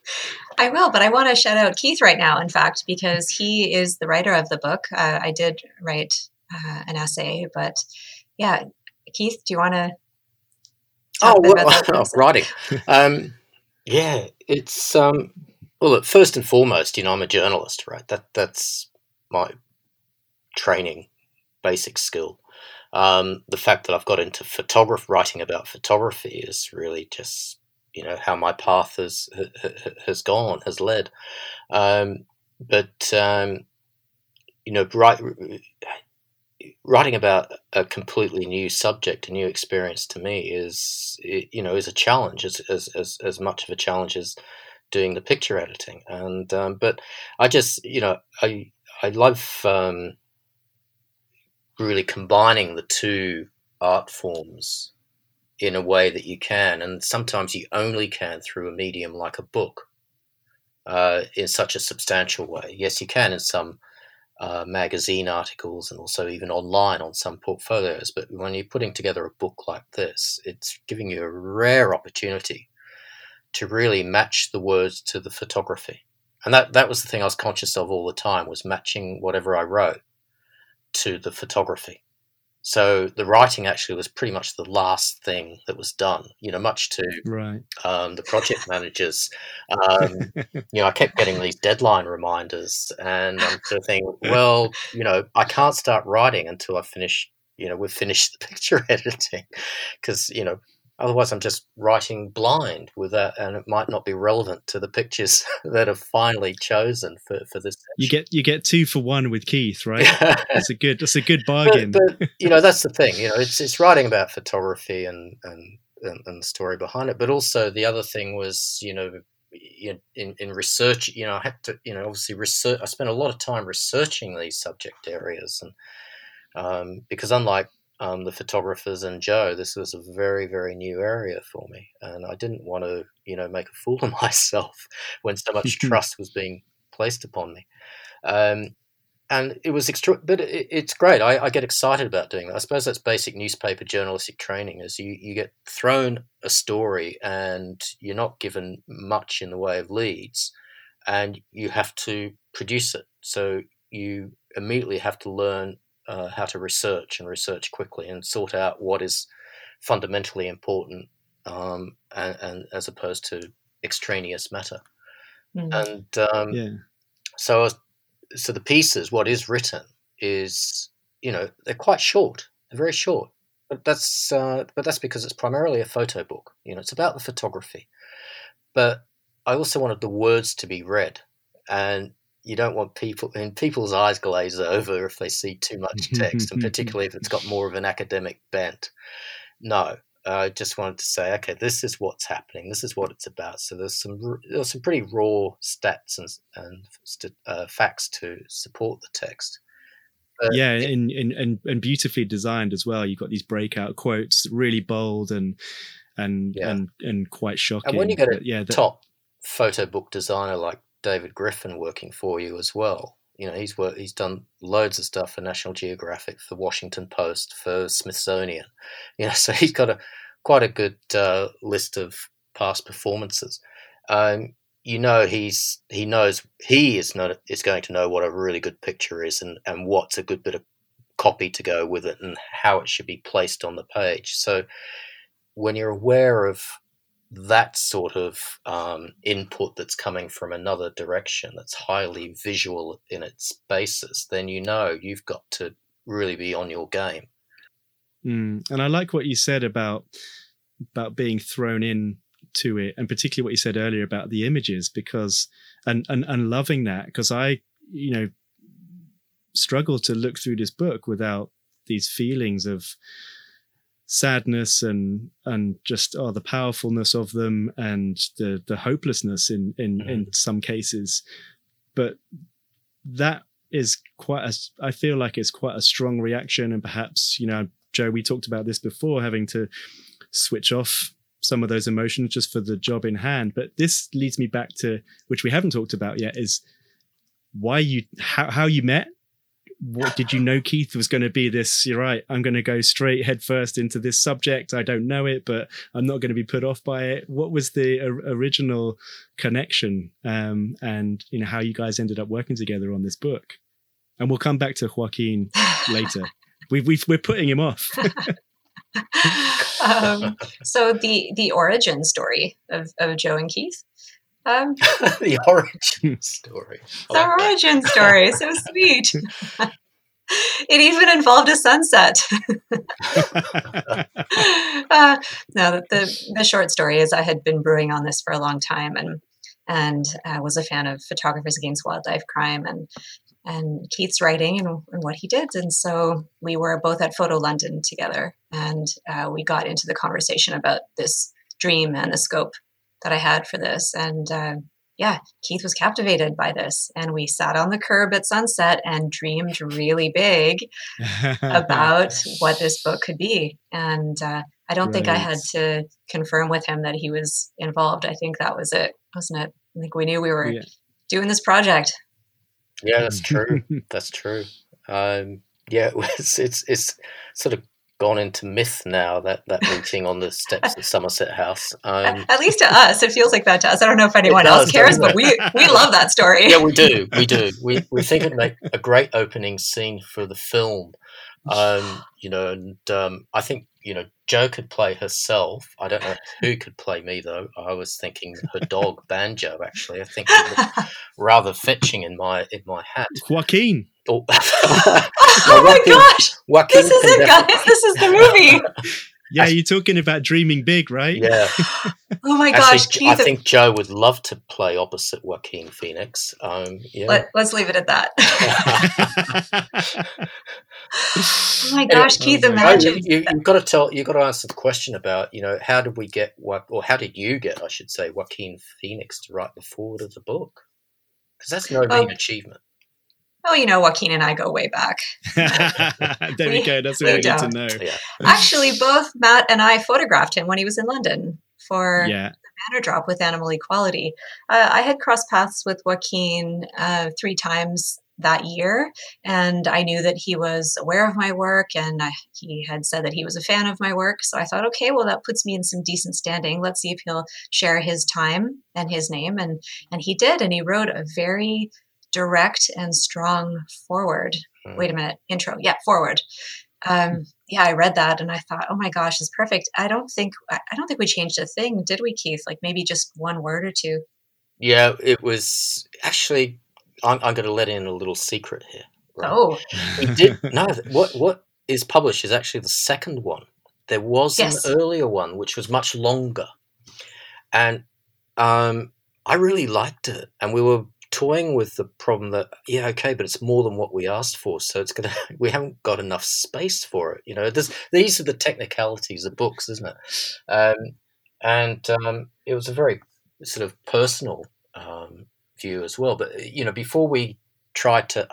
I will, but I want to shout out Keith right now, in fact, because he is the writer of the book. Uh, I did write uh, an essay, but yeah, Keith, do you want to? Oh, well, [LAUGHS] oh, writing. um, yeah, it's um, Well, look, first and foremost, you know, I'm a journalist, right? That that's my training, basic skill. Um, the fact that I've got into photography, writing about photography, is really just you know how my path has has gone, has led. Um, but um, you know, write, writing about a completely new subject, a new experience to me is you know is a challenge as as as, as much of a challenge as doing the picture editing. And um, but I just you know I I love um, really combining the two art forms in a way that you can, and sometimes you only can through a medium like a book uh, in such a substantial way. Yes, you can in some uh, magazine articles and also even online on some portfolios. But when you're putting together a book like this, it's giving you a rare opportunity to really match the words to the photography. And that, that was the thing I was conscious of all the time was matching whatever I wrote to the photography. So the writing actually was pretty much the last thing that was done. You know, much to right. um, the project managers. Um, [LAUGHS] you know, I kept getting these deadline reminders, and I'm sort of thinking, well, you know, I can't start writing until I finish. You know, we've finished the [LAUGHS] picture editing, because you know Otherwise, I'm just writing blind with that, and it might not be relevant to the pictures [LAUGHS] that are finally chosen for, for this. Section. You get you get two for one with Keith, right? [LAUGHS] that's a good that's a good bargain. But, but, you know, that's the thing. You know, it's it's writing about photography and and and, and the story behind it, but also the other thing was, you know, in, in research, you know, I had to, you know, obviously research. I spent a lot of time researching these subject areas, and um, because unlike um, the photographers and Jo, this was a very, very new area for me, and I didn't want to, you know, make a fool of [LAUGHS] myself when so much [LAUGHS] trust was being placed upon me. Um, and it was extra, but it, it's great. I, I, get excited about doing that. I suppose that's basic newspaper journalistic training: is you you get thrown a story and you're not given much in the way of leads, and you have to produce it. So you immediately have to learn uh, how to research and research quickly and sort out what is fundamentally important um, and, and, as opposed to extraneous matter. Mm. And um, yeah. so, so the pieces, what is written, is you know they're quite short. They're very short, but that's uh, but that's because it's primarily a photo book. You know, it's about the photography. But I also wanted the words to be read, and you don't want people and people's eyes glaze over if they see too much text, and [LAUGHS] particularly if it's got more of an academic bent. No, I just wanted to say, okay, this is what's happening. This is what it's about. So there's some there's some pretty raw stats and and uh, facts to support the text. But yeah, and, and and beautifully designed as well. You've got these breakout quotes, really bold and and yeah. and and quite shocking. And when you get a yeah, the, top photo book designer like David Griffin working for you as well. You know, he's worked, he's done loads of stuff for National Geographic, for Washington Post, for Smithsonian. [LAUGHS] You know, so he's got a quite a good uh, list of past performances. Um, you know, he's he knows he is not is going to know what a really good picture is and and what's a good bit of copy to go with it and how it should be placed on the page. So when you're aware of that sort of um, input that's coming from another direction that's highly visual in its basis, then you know you've got to really be on your game. Mm. And I like what you said about about being thrown in to it, and particularly what you said earlier about the images, because and and, and loving that because I, you know, struggle to look through this book without these feelings of sadness and and just oh the powerfulness of them and the the hopelessness in in mm-hmm. in some cases. But that is quite a i feel like it's quite a strong reaction. And perhaps you know jo we talked about this before having to switch off some of those emotions just for the job in hand. But this leads me back to which we haven't talked about yet is why you how, how you met what did you know Keith was going to be this? You're right. I'm going to go straight headfirst into this subject. I don't know it, but I'm not going to be put off by it. What was the original connection, um, and you know how you guys ended up working together on this book? And we'll come back to Joaquin [LAUGHS] later. we we we're putting him off. [LAUGHS] [LAUGHS] um, so the the origin story of, of Jo and Keith Um, [LAUGHS] the origin story. the like origin story. So sweet. [LAUGHS] it even involved a sunset. [LAUGHS] uh, no, the, the short story is I had been brewing on this for a long time and and uh, was a fan of Photographers Against Wildlife Crime and and Keith's writing and, and, what he did. And so we were both at Photo London together, and uh, we got into the conversation about this dream and the scope that I had for this. And uh, yeah, Keith was captivated by this. And we sat on the curb at sunset and dreamed really big [LAUGHS] about what this book could be. And uh, I don't right. think I had to confirm with him that he was involved. I think that was it, wasn't it? I think we knew we were yeah. doing this project. Yeah, that's true. [LAUGHS] that's true. Um, yeah, [LAUGHS] it's, it's it's sort of gone into myth now that that meeting on the steps of Somerset House. Um, At least to us, it feels like that to us. I don't know if anyone does, else cares, but we we love that story. yeah, we do. We do. We we think it'd make a great opening scene for the film. [SIGHS] Um, you know, and um, I think you know Jo could play herself. I don't know who could play me though. I was thinking her dog Banjo. Actually, I think rather fetching in my in my hat. Joaquin. Oh, [LAUGHS] oh my gosh! Joaquin this is it, guys. This is the movie. [LAUGHS] Yeah, you're talking about dreaming big, right? Yeah. [LAUGHS] oh my gosh, Actually, I think Jo would love to play opposite Joaquin Phoenix. Um, yeah. Let, us leave it at that. [LAUGHS] oh my gosh, Keith! Imagine you, have got to tell. You've got to answer the question about you know how did we get what or how did you get I should say Joaquin Phoenix to write the forward of the book because that's no mean achievement. Oh, you know, Joaquin and I go way back. [LAUGHS] there we, go. That's what we need to know. Yeah. Actually, both Matt and I photographed him when he was in London for yeah. the Banner Drop with Animal Equality. Uh, I had crossed paths with Joaquin uh, three times that year, and I knew that he was aware of my work, and I, he had said that he was a fan of my work. So I thought, okay, well, that puts me in some decent standing. Let's see if he'll share his time and his name, and and he did, and he wrote a very direct and strong forward. Mm. Wait a minute, intro. Yeah, forward. Um, yeah, I read that and I thought, oh my gosh, it's perfect. I don't think I don't think we changed a thing, did we, Keith? Like maybe just one word or two. Yeah, it was actually. I'm, I'm going to let in a little secret here. Right? Oh, we did no. What what is published is actually the second one. There was yes. an earlier one which was much longer, and um, I really liked it. And we were toying with the problem that yeah okay but it's more than what we asked for so it's gonna [LAUGHS] we haven't got enough space for it you know? There's, these are the technicalities of books isn't it? Um, and um, it was a very sort of personal um, view as well but you know before we tried to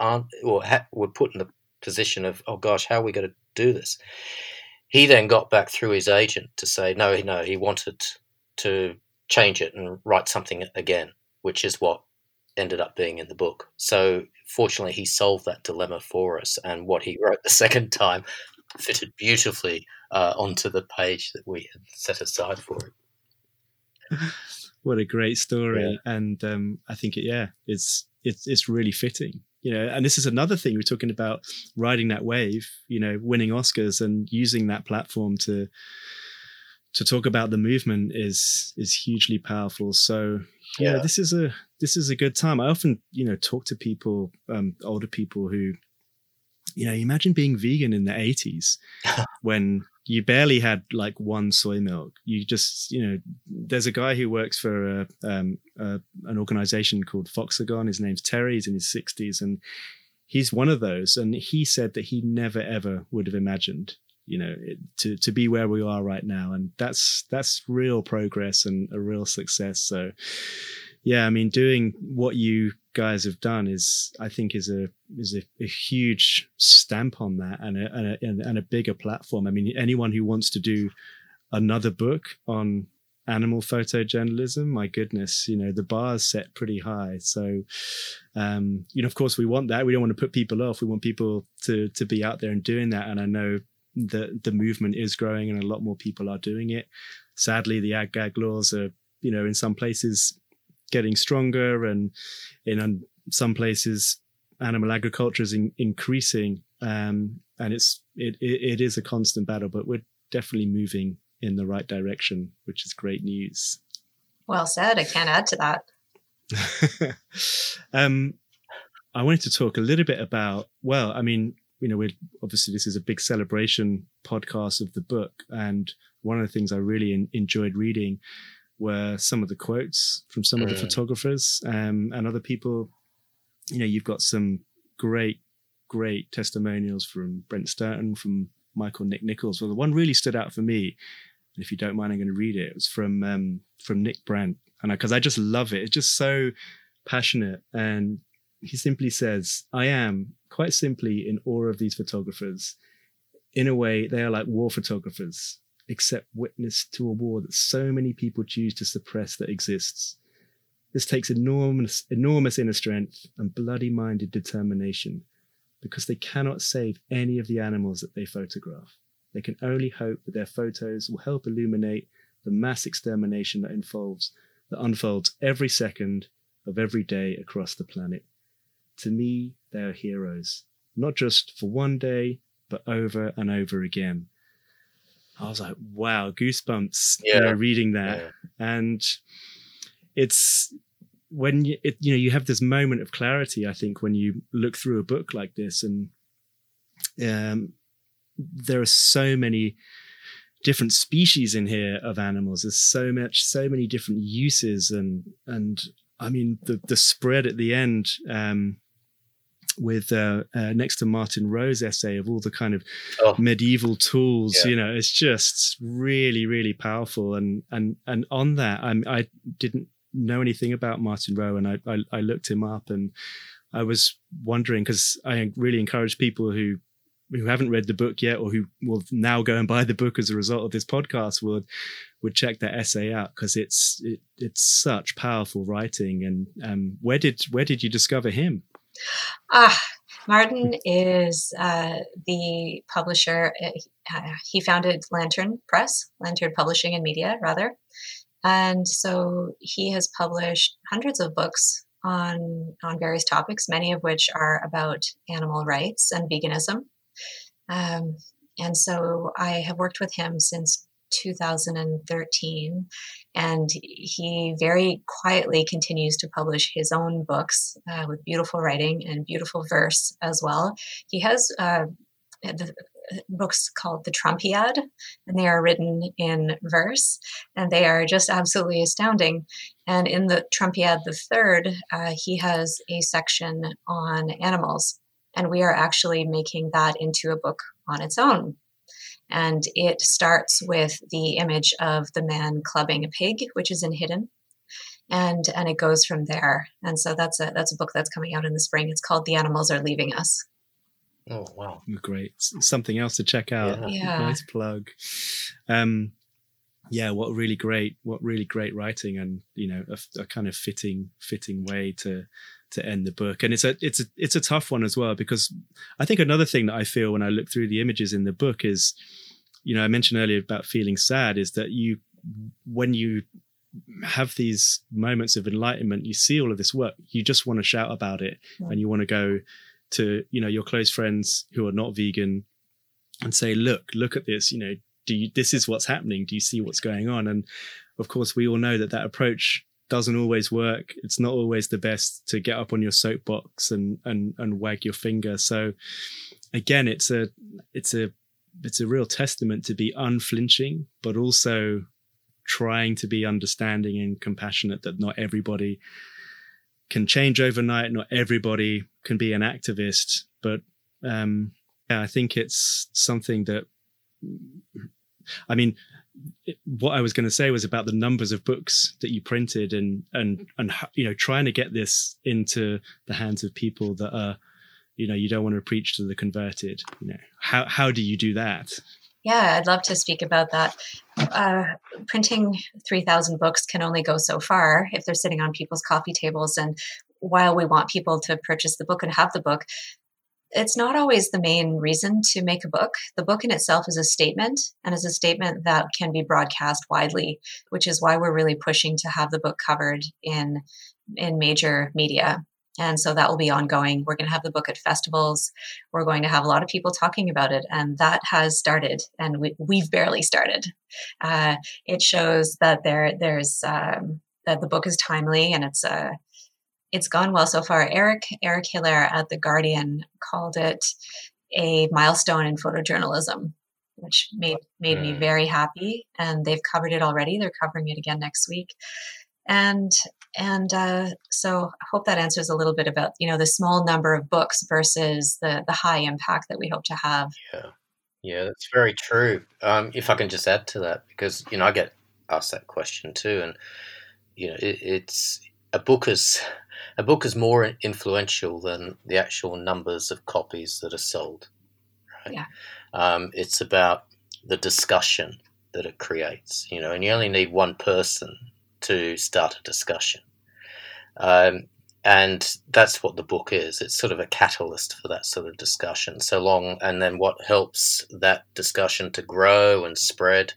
or ha- were put in the position of oh gosh how are we going to do this? He then got back through his agent to say no no he wanted to change it and write something again which is what ended up being in the book. So fortunately, he solved that dilemma for us, and what he wrote the [LAUGHS] second time fitted beautifully uh, onto the page that we had set aside for it. [LAUGHS] what a great story, yeah. and um, I think it, yeah, it's it's it's really fitting. You know, and this is another thing we're talking about riding that wave. You know, winning Oscars and using that platform to to talk about the movement is is hugely powerful. So yeah, know, this is a this is a good time. I often you know talk to people, um, older people who, you know, imagine being vegan in the eighties [LAUGHS] when you barely had like one soy milk. You just you know, there's a guy who works for a, um, a, an organization called Foxagon. His name's Terry. He's in his sixties and. He's one of those, and he said that he never ever would have imagined you know to to be where we are right now. And that's that's real progress and a real success. So yeah i mean doing what you guys have done is i think is a is a, a huge stamp on that and a, and a, and a bigger platform. I mean anyone who wants to do another book on animal photojournalism my goodness you know the bar is set pretty high. So um you know of course we want that. We don't want to put people off. We want people to to be out there and doing that. And i know the the movement is growing and a lot more people are doing it. Sadly, the ag gag laws are you know in some places getting stronger and in some places animal agriculture is in, increasing um, and it's it, it, it is a constant battle but we're definitely moving in the right direction which is great news. Well said. I can't add to that. [LAUGHS] Um, I wanted to talk a little bit about, well, I mean, you know, we're obviously this is a big celebration podcast of the book. And one of the things I really in, enjoyed reading were some of the quotes from some of the mm. photographers um, and other people. You know, you've got some great, great testimonials from Brent Stirton, from Michael Nick Nichols. Well, the one really stood out for me, and if you don't mind, I'm going to read it. It was from um, from Nick Brandt, and because I, I just love it. It's just so passionate, and he simply says, "I am quite simply in awe of these photographers. In a way, they are like war photographers." Except witness to a war that so many people choose to suppress that exists. This takes enormous, enormous inner strength and bloody minded determination because they cannot save any of the animals that they photograph. They can only hope that their photos will help illuminate the mass extermination that unfolds, that unfolds every second of every day across the planet. To me, they are heroes, not just for one day, but over and over again. I was like, wow, goosebumps yeah. you know, reading that. Yeah. And it's when you, it, you know, you have this moment of clarity, I think, when you look through a book like this and um, there are so many different species in here of animals. There's so much, so many different uses and, and I mean, the, the spread at the end, um, with uh, uh, next to Martin Rowe's essay of all the kind of oh. medieval tools. Yeah. You know, it's just really, really powerful. And and and on that, I'm, I didn't know anything about Martin Rowe, and I, I, I looked him up, and I was wondering because I really encourage people who who haven't read the book yet or who will now go and buy the book as a result of this podcast would would check that essay out because it's it, it's such powerful writing and um, where did where did you discover him Ah, Martin is uh, the publisher. Uh, he founded Lantern Press, Lantern Publishing and Media, rather. And so he has published hundreds of books on, on various topics, many of which are about animal rights and veganism. Um, and so I have worked with him since 2013. And he very quietly continues to publish his own books uh, with beautiful writing and beautiful verse as well. He has uh, the books called the Trumpiad, and they are written in verse, and they are just absolutely astounding. And in the Trumpiad the Third, uh, he has a section on animals, and we are actually making that into a book on its own. And it starts with the image of the man clubbing a pig, which is in Hidden. And and it goes from there. And so that's a that's a book that's coming out in the spring. It's called The Animals Are Leaving Us. Oh wow. Great. Something else to check out. Yeah. yeah. Nice plug. Um yeah, what really great, what really great writing, and you know, a, a, kind of fitting, fitting way to to end the book. And it's a it's a it's a tough one as well because I think another thing that I feel when I look through the images in the book is, you know, I mentioned earlier about feeling sad is that you when you have these moments of enlightenment, you see all of this work, you just want to shout about it yeah. and you want to go to, you know, your close friends who are not vegan and say, look, look at this, you know, do you, this is what's happening. Do you see what's going on? And of course, we all know that that approach doesn't always work. It's not always the best to get up on your soapbox and and and wag your finger. So again, it's a it's a it's a real testament to be unflinching, but also trying to be understanding and compassionate that not everybody can change overnight. Not everybody can be an activist, but um, yeah, I think it's something that I mean, what I was going to say was about the numbers of books that you printed and and and you know trying to get this into the hands of people that are you know you don't want to preach to the converted you know. How how do you do that? Yeah i'd love to speak about that. Uh, printing 3000 books can only go so far if they're sitting on people's coffee tables and while we want people to purchase the book and have the book it's not always the main reason to make a book. The book in itself is a statement and is a statement that can be broadcast widely, which is why we're really pushing to have the book covered in in major media. And so that will be ongoing. We're going to have the book at festivals. We're going to have a lot of people talking about it. And that has started, and we, have barely started. Uh, it shows that there there's um, that the book is timely and it's a it's gone well so far. Eric Eric Hilaire at the Guardian called it a milestone in photojournalism, which made made mm. me very happy. And they've covered it already. They're covering it again next week. And and uh, so I hope that answers a little bit about you know the small number of books versus the the high impact that we hope to have. Yeah, yeah, that's very true. Um, if I can just add to that, because you know I get asked that question too, and you know it, it's a book is a book is more influential than the actual numbers of copies that are sold. Right? Yeah. Um, it's about the discussion that it creates, you know, and you only need one person to start a discussion. Um, and that's what the book is. It's sort of a catalyst for that sort of discussion. So long, and then what helps that discussion to grow and spread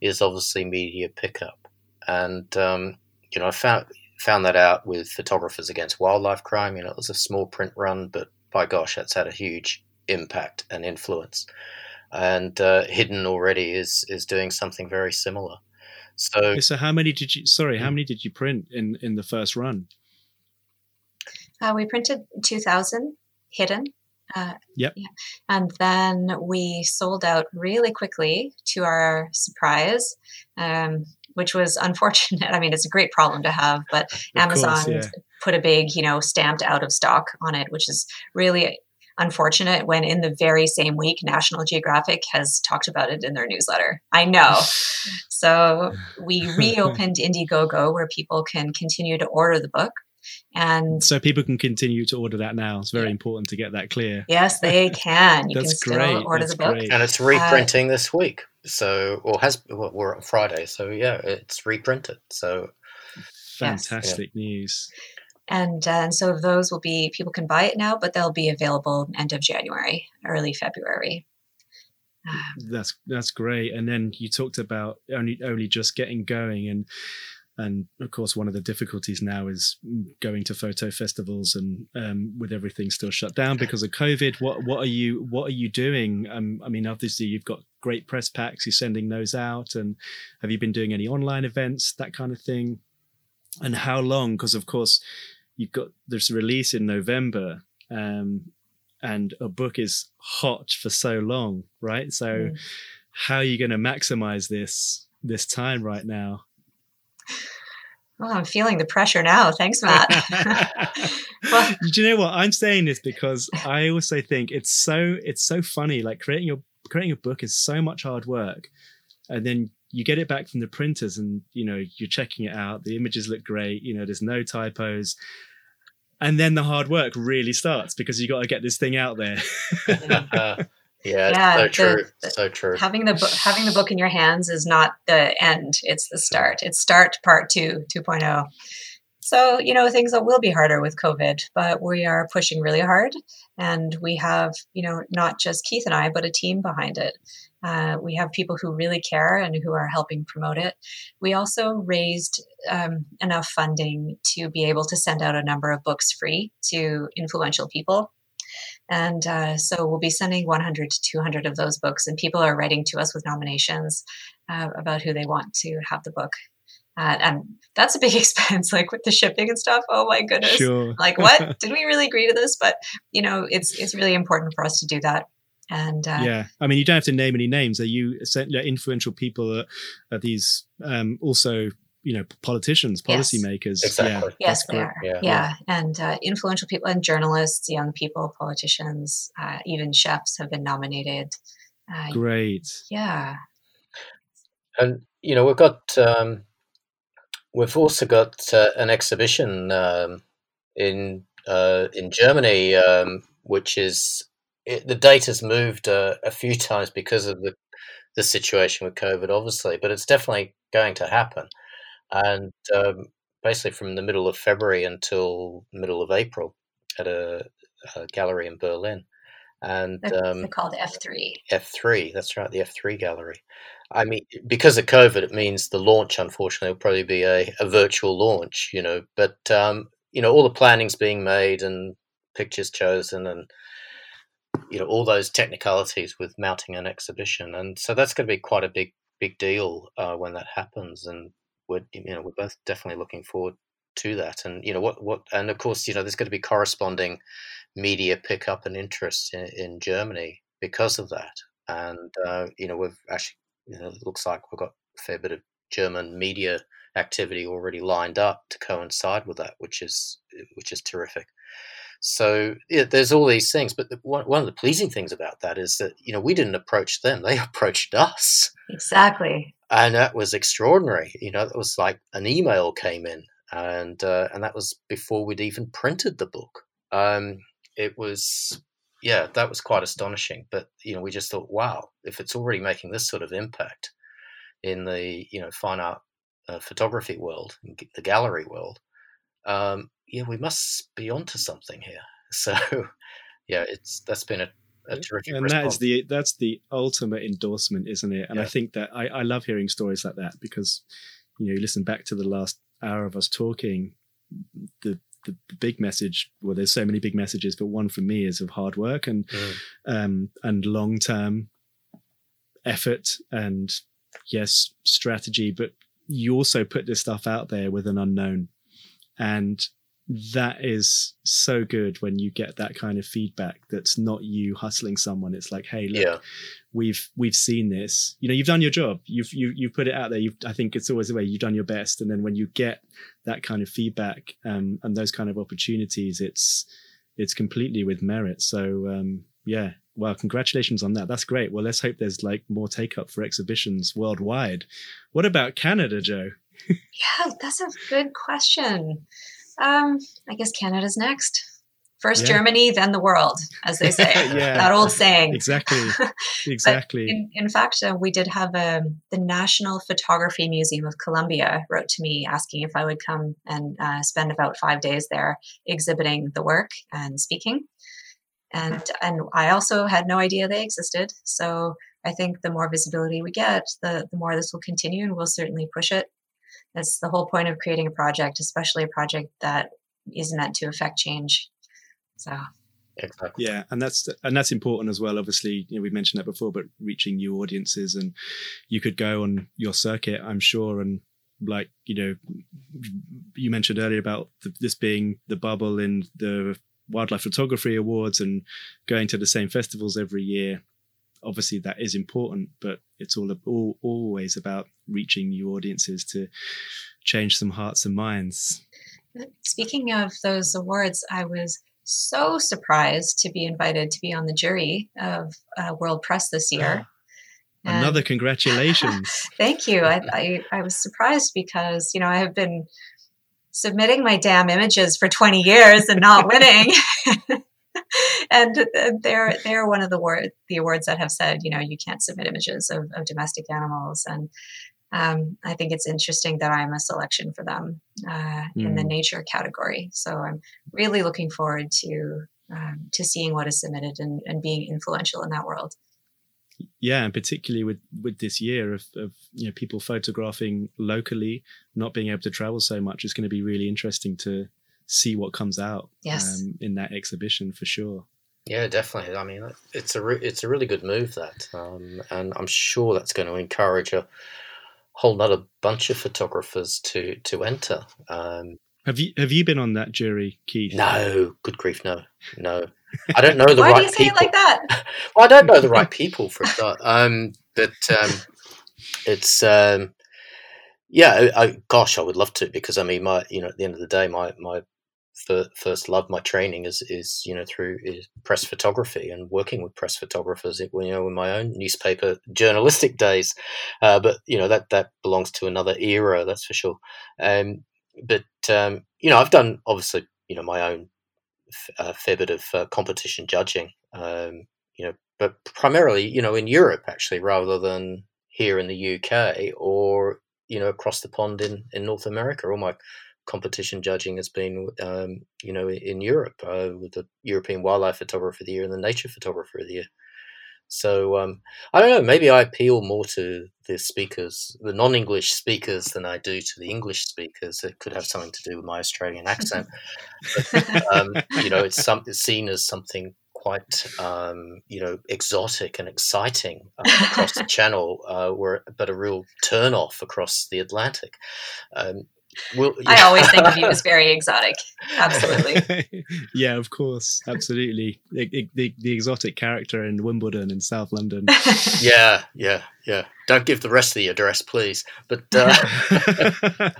is obviously media pickup. And um, you know, I found found that out with Photographers Against Wildlife Crime. You know, it was a small print run, but by gosh, that's had a huge impact and influence. And uh, Hidden already is is doing something very similar. So, so how many did you? Sorry, how hmm. many did you print in in the first run? Uh, we printed two thousand hidden. Uh, yep. Yeah. And then we sold out really quickly to our surprise. Um, which was unfortunate. [LAUGHS] I mean, it's a great problem to have, but of Amazon course, yeah. put a big, you know, stamped out of stock on it, which is really unfortunate when in the very same week National Geographic has talked about it in their newsletter. I know. [LAUGHS] so we reopened Indiegogo where people can continue to order the book. And so people can continue to order that now. It's very yeah. important to get that clear. Yes, they can. You [LAUGHS] That's can still great. order That's the book. Great. And it's reprinting uh, this week. So, or has, well, we're on Friday. So, yeah, it's reprinted. So, fantastic yes. news. And, uh, and so those will be, people can buy it now, but they'll be available end of January, early February. that's that's great. And then you talked about only only just getting going, and and of course one of the difficulties now is going to photo festivals and um, with everything still shut down because of covid what what are you what are you doing um, i mean obviously you've got great press packs you're sending those out and have you been doing any online events that kind of thing and how long because of course you've got this release in november um, and a book is hot for so long right so mm. how are you going to maximize this this time right now well, I'm feeling the pressure now. Thanks, Matt. [LAUGHS] well, do you know what? I'm saying this because I also think it's so it's so funny. Like creating your creating a book is so much hard work, and then you get it back from the printers, and you know you're checking it out. The images look great. You know, there's no typos, and then the hard work really starts because you got to get this thing out there. uh, [LAUGHS] [LAUGHS] yeah, yeah so true. The, so true. Having the book having the book in your hands is not the end, it's the start. It's start part 2, 2.0. So, you know, things will be harder with COVID, but we are pushing really hard. And we have, you know, not just Keith and I, but a team behind it. Uh, we have people who really care and who are helping promote it. We also raised um, enough funding to be able to send out a number of books free to influential people and uh, so we'll be sending 100 to 200 of those books, and people are writing to us with nominations uh, about who they want to have the book. Uh, and that's a big [LAUGHS] expense, like with the shipping and stuff. Oh my goodness! Sure. like, [LAUGHS] what did we really agree to this? But you know, it's it's really important for us to do that. And uh, yeah, I mean, you don't have to name any names. Are you influential people? Are, are these um, also you know politicians policymakers yes. exactly. yeah yes they are yeah, yeah. and uh, influential people and journalists young people politicians uh, even chefs have been nominated uh, great yeah and you know we've got um, we've also got uh, an exhibition um, in uh, in germany um, which is it, the date has moved uh, a few times because of the the situation with covid obviously but it's definitely going to happen and um, basically from the middle of February until middle of April at a, a gallery in Berlin. And they're, um, they're called F3. F3, that's right, the F3 gallery. I mean, because of COVID, it means the launch, unfortunately, will probably be a, a virtual launch, you know. But, um, you know, all the planning's being made and pictures chosen and, you know, all those technicalities with mounting an exhibition. And so that's going to be quite a big, big deal uh, when that happens. And we're you know we're both definitely looking forward to that. And you know what what and of course you know there's going to be corresponding media pickup and interest in, in Germany because of that. And uh, you know we've actually you know, it looks like we've got a fair bit of German media activity already lined up to coincide with that, which is which is terrific. So yeah, there's all these things, but the, one, one of the pleasing things about that is that you know we didn't approach them; they [LAUGHS] approached us. Exactly. And that was extraordinary. You know, it was like an email came in, and uh, and that was before we'd even printed the book. Um, it was yeah, that was quite astonishing. But you know, we just thought, wow, if it's already making this sort of impact in the you know fine art uh, photography world, the gallery world, um, yeah, we must be onto something here. [LAUGHS] So, yeah, it's that's been a, a terrific. And response. that is the that's the ultimate endorsement, isn't it? And Yeah. I think that I, I love hearing stories like that because you know, you listen back to the last hour of us talking, the the, big message. Well, there's so many big messages, but one for me is of hard work and Mm. um, and long term effort and yes, strategy. But you also put this stuff out there with an unknown, and that is so good when you get that kind of feedback. That's not you hustling someone. It's like, hey, look, yeah, we've we've seen this. You know, you've done your job. You've you you've put it out there. You've I think it's always the way you've done your best. And then when you get that kind of feedback um, and those kind of opportunities, it's it's completely with merit. So um, yeah, well, congratulations on that. That's great. Well, let's hope there's like more take up for exhibitions worldwide. What about Canada, Jo? Yeah, that's a good question. Um, I guess Canada's next. First Yeah. Germany, then the world, as they [LAUGHS] say. Yeah. That old saying. [LAUGHS] Exactly. [LAUGHS] Exactly. In, in fact, uh, we did have um the National Photography Museum of Colombia wrote to me asking if I would come and uh, spend about five days there exhibiting the work and speaking. And and I also had no idea they existed. So I think the more visibility we get, the the more this will continue, and we'll certainly push it. That's the whole point of creating a project, especially a project that is meant to affect change. So exactly. yeah and that's and that's important as well obviously you know we mentioned that before but reaching new audiences and you could go on your circuit i'm sure and like you know you mentioned earlier about th this being the bubble in the wildlife photography awards and going to the same festivals every year obviously that is important but it's all, all always about reaching new audiences to change some hearts and minds Speaking of those awards, I was so surprised to be invited to be on the jury of uh, World Press this year. And another congratulations [LAUGHS] thank you. I, I, I was surprised because, you know, I have been submitting my damn images for 20 years and not winning. [LAUGHS] [LAUGHS] and uh, they're they're one of the word the awards that have said you know you can't submit images of, of domestic animals and um, I think it's interesting that I'm a selection for them uh, in the Mm. nature category. So I'm really looking forward to um, to seeing what is submitted and, and being influential in that world. yeah and particularly with with this year of, of you know people photographing locally not being able to travel so much is going to be really interesting to see what comes out Yes. um, in that exhibition for sure Yeah, definitely. I mean, it's a re- it's a really good move that, um, and I'm sure that's going to encourage a whole nother bunch of photographers to to enter. Um, have you have you been on that jury keith no, good grief, no, no. I don't know [LAUGHS] the Why right do you say people. it like that? [LAUGHS] Well, I don't know the right people for a [LAUGHS] start. Um, but um, it's um, yeah. I, I, gosh, I would love to because I mean, my you know, at the end of the day, my my fir- first love, my training is is you know through is press photography and working with press photographers. You know, in my own newspaper journalistic days, uh, but you know that that belongs to another era, that's for sure. Um, but um, you know, I've done obviously you know my own a fair bit of uh, competition judging. Um, you know, but primarily, you know, in Europe actually, rather than here in the UK or you know across the pond in in North America. All my competition judging has been, um, you know, in Europe uh, with the European Wildlife Photographer of the Year and the Nature Photographer of the Year. So um, I don't know. Maybe I appeal more to the speakers, the non-English speakers, than I do to the English speakers. It could have something to do with my Australian accent. Um, you know, it's, some, it's seen as something quite, um, you know, exotic and exciting uh, across the channel, uh, but a real turn off across the Atlantic. Um, Well, I always think of you as [LAUGHS] very exotic. Absolutely. [LAUGHS] yeah, of course, absolutely. The, the, the, exotic character in Wimbledon in South London. [LAUGHS] yeah, yeah, yeah. Don't give the rest of the address, please. But uh...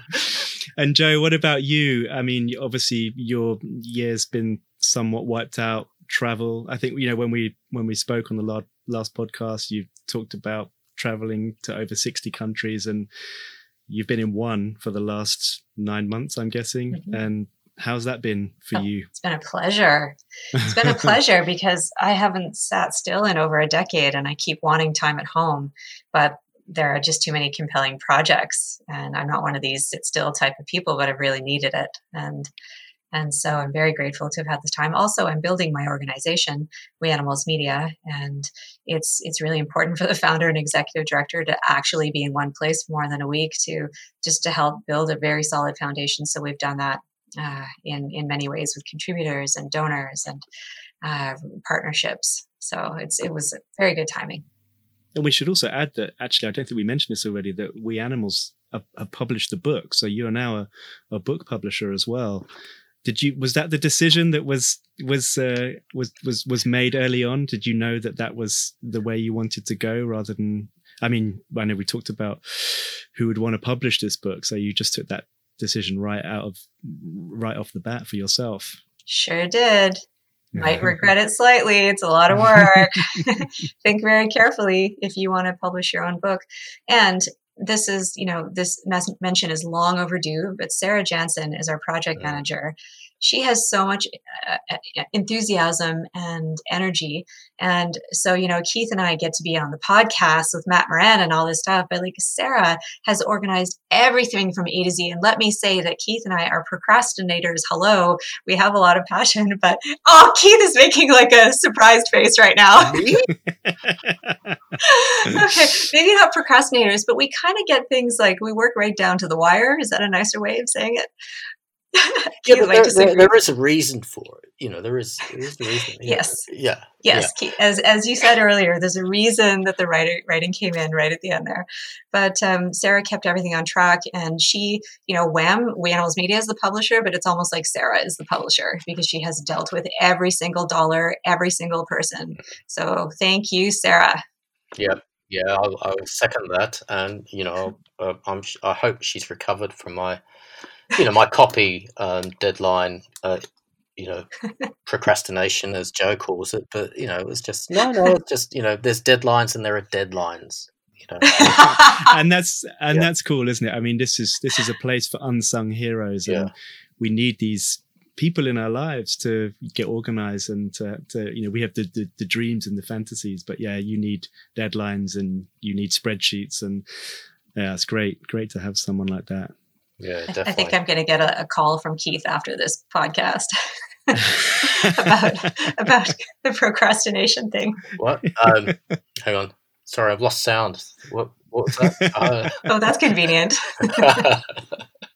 and Jo, what about you? I mean, obviously your year's been somewhat wiped out. Travel. I think you know when we when we spoke on the last last podcast, you talked about traveling to over sixty countries and you've been in one for the last nine months, I'm guessing. Mm-hmm. And how's that been for oh, you? It's been a pleasure. It's been a [LAUGHS] pleasure because I haven't sat still in over a decade and I keep wanting time at home. But there are just too many compelling projects. And I'm not one of these sit still type of people, but I've really needed it. And and so I'm very grateful to have had this time. Also, I'm building my organization, We Animals Media, and it's it's really important for the founder and executive director to actually be in one place more than a week to just to help build a very solid foundation. So we've done that uh, in in many ways with contributors and donors and uh, partnerships. So it's it was very good timing. And we should also add that actually, I don't think we mentioned this already. That We Animals have, have published the book, so you are now a, a book publisher as well did you was that the decision that was was uh, was was was made early on? Did you know that that was the way you wanted to go rather than i mean i know we talked about who would want to publish this book so you just took that decision right out of right off the bat for yourself. Sure did. Might regret it slightly. It's a lot of work. [LAUGHS] [LAUGHS] Think very carefully if you want to publish your own book. And this is, you know, this mention is long overdue, but Sarah Jansen is our project manager. She has so much uh, enthusiasm and energy. And so, you know, Keith and I get to be on the podcast with Matt Moran and all this stuff, but like Sarah has organized everything from A to Z. And let me say that Keith and I are procrastinators. Hello, we have a lot of passion, [LAUGHS] but oh, Keith is making like a surprised face right now. [LAUGHS] okay, maybe not procrastinators, but we kind of get things like we work right down to the wire. Is that a nicer way of saying it? [LAUGHS] yeah, but there, there, there is a reason for it. You know, there is, there is a reason. yes. Yeah. Yes. Yeah. As as you said earlier, there's a reason that the writer, writing came in right at the end there. But um, Sarah kept everything on track, and she, you know, Wham, We Animals Media is the publisher, but it's almost like Sarah is the publisher because she has dealt with every single dollar, every single person. So thank you, Sarah. Yeah, yeah, I'll, I'll second that, and you know, uh, I'm I hope she's recovered from my, you know, my copy um, deadline. Uh, you know, [LAUGHS] procrastination, as Jo calls it. But you know, it was just no, no, it's just you know, there's deadlines and there are deadlines. You know, [LAUGHS] and that's and yeah. that's cool, isn't it? I mean, this is this is a place for unsung heroes, and yeah. we need these people in our lives to get organized and to, to you know we have the, the, the dreams and the fantasies but yeah you need deadlines and you need spreadsheets and yeah it's great great to have someone like that yeah definitely. i think i'm going to get a, a, call from keith after this podcast [LAUGHS] about about the procrastination thing what um, hang on sorry i've lost sound what what was that [LAUGHS] uh, oh that's convenient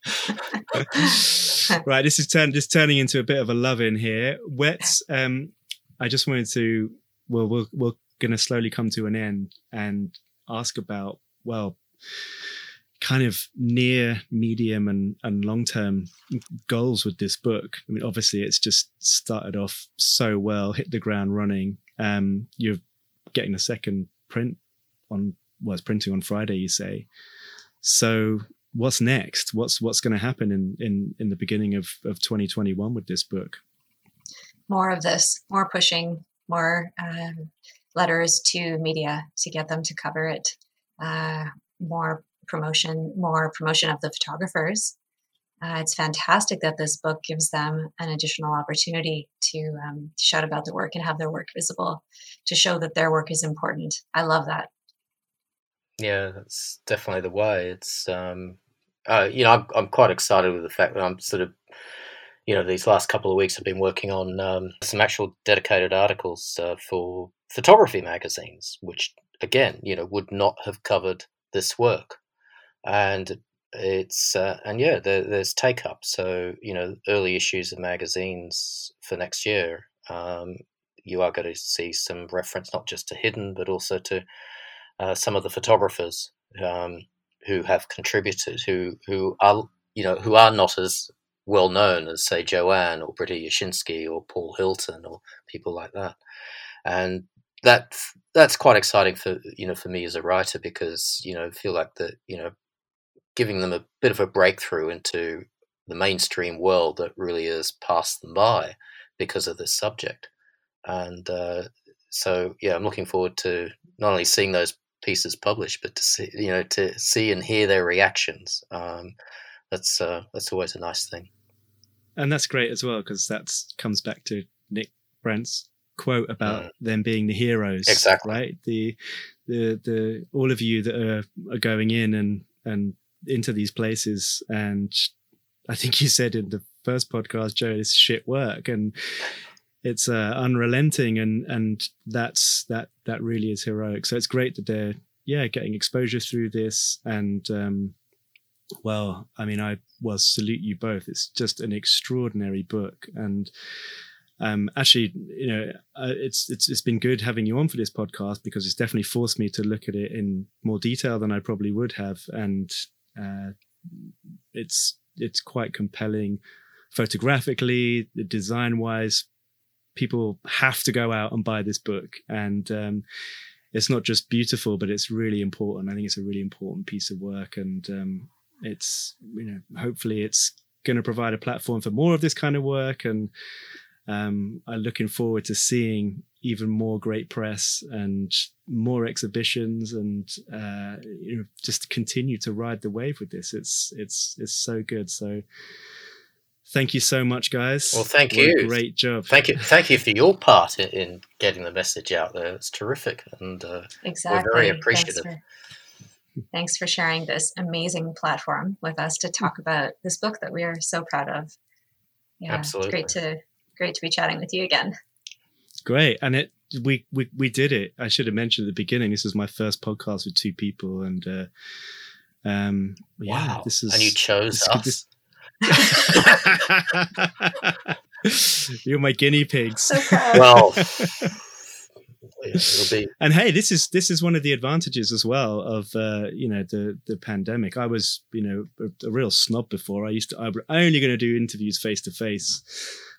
[LAUGHS] right, this is turn just turning into a bit of a love in here. Let's. Um, I just wanted to. Well, we're we're going to slowly come to an end and ask about well, kind of near, medium, and and long term goals with this book. I mean, obviously, it's just started off so well, hit the ground running. Um, you're getting a second print on well, it's printing on Friday, you say. So what's next? What's what's going to happen in in in the beginning of of 2021 with this book? More of this, more pushing, more um, letters to media to get them to cover it. Uh, more promotion, more promotion of the photographers. Uh, it's fantastic that this book gives them an additional opportunity to, um, shout about their work and have their work visible, to show that their work is important. I love that. Yeah, that's definitely the way. It's um, uh, you know, I'm, I'm quite excited with the fact that I'm sort of, you know, these last couple of weeks I've been working on um, some actual dedicated articles uh, for photography magazines, which again, you know, would not have covered this work. And it's uh, and yeah, there, there's take up. So you know, early issues of magazines for next year, um, you are going to see some reference not just to Hidden, but also to uh, some of the photographers um, who have contributed, who who are you know, who are not as well known as, say, Jo-Anne or Britta Jaschinski or Paul Hilton or people like that. And that that's quite exciting for you know for me as a writer because you know I feel like that you know giving them a bit of a breakthrough into the mainstream world that really has passed them by because of this subject. And uh, so, yeah, I'm looking forward to not only seeing those pieces published, but to see, you know, to see and hear their reactions. Um, that's uh, that's always a nice thing. And that's great as well because that comes back to Nick Brent's quote about mm. them being the heroes. Exactly. Right. The the the all of you that are, are going in and and into these places and I think you said in the first podcast, Jo, it's shit work and it's uh, unrelenting and and that's that that really is heroic. So it's great that they're yeah getting exposure through this and um, well, I mean, I will salute you both. It's just an extraordinary book and. Um, actually, you know, uh, it's it's it's been good having you on for this podcast because it's definitely forced me to look at it in more detail than I probably would have, and uh, it's it's quite compelling photographically, design wise. People have to go out and buy this book, and um, it's not just beautiful, but it's really important. I think it's a really important piece of work, and um, it's you know hopefully it's going to provide a platform for more of this kind of work and um, I'm looking forward to seeing even more great press and more exhibitions and uh, you know just continue to ride the wave with this. It's it's it's so good. So thank you so much, guys. Well, thank what you. great job. Thank you. Thank you for your part in, in getting the message out there. It's terrific, and uh, exactly. we're very appreciative. Thanks for, thanks for sharing this amazing platform with us to talk about this book that we are so proud of. Yeah, Absolutely. It's great to great to be chatting with you again. Great, and it we we we did it. I should have mentioned at the beginning. This was my first podcast with two people, and uh, um, yeah, wow. this is and you chose us. [LAUGHS] You're my guinea pigs. So well, [LAUGHS] be... and hey, this is this is one of the advantages as well of uh, you know the the pandemic. I was you know a, a real snob before. I used to I was only going to do interviews face to face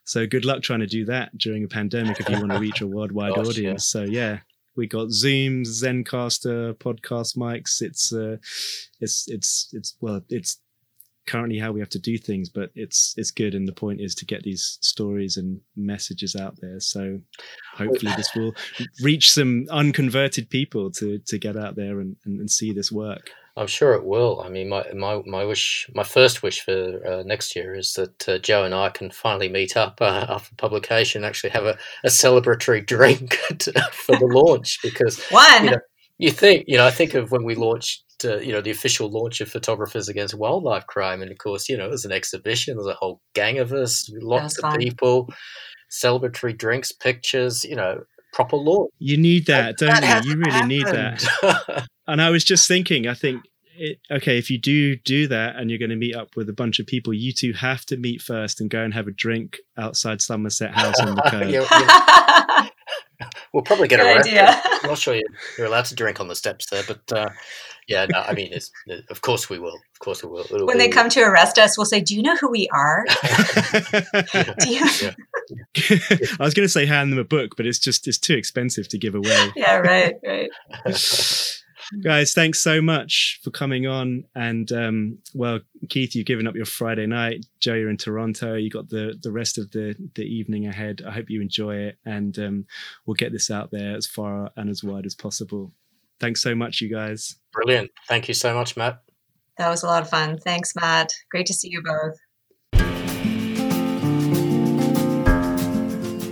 so good luck trying to do that during a pandemic if you want to reach a [LAUGHS] worldwide Gosh, audience. Yeah. So yeah, we got Zoom, Zencastr, podcast mics. It's uh, it's it's it's well, it's currently how we have to do things, but it's it's good. And the point is to get these stories and messages out there. So hopefully this will [LAUGHS] reach some unconverted people to to get out there and, and, and see this work. I'm sure it will. I mean, my my, my wish, my first wish for uh, next year is that uh, Jo and I can finally meet up uh, after publication, actually have a, a celebratory [LAUGHS] drink for the launch. Because one, you, know, you think, you know, I think of when we launched, uh, you know, the official launch of Photographers Against Wildlife Crime, and of course, you know, it was an exhibition. There's a whole gang of us, lots of fun. people, celebratory drinks, pictures, you know, proper launch. You need that, don't that you? You really happened. need that. and I was just thinking, I think, it, okay, if you do do that and you're going to meet up with a bunch of people, you two have to meet first and go and have a drink outside Somerset House on the [LAUGHS] curb. yeah, yeah. [LAUGHS] we'll probably get Good arrested. I'm not sure you're, allowed to drink on the steps there, but uh, yeah, no, I mean, it's, of course we will. Of course we will. It'll when be, they come to arrest us, we'll say, "Do you know who we are?" [LAUGHS] [LAUGHS] you... [LAUGHS] I was going to say hand them a book, but it's just it's too expensive to give away. yeah, right, right. Guys, thanks so much for coming on. And um, well, Keith, you've given up your Friday night. Jo, you're in Toronto. You got the the rest of the the evening ahead. I hope you enjoy it, and um, we'll get this out there as far and as wide as possible. Thanks so much, you guys. Brilliant. Thank you so much, Matt. That was a lot of fun. Thanks, Matt. Great to see you both.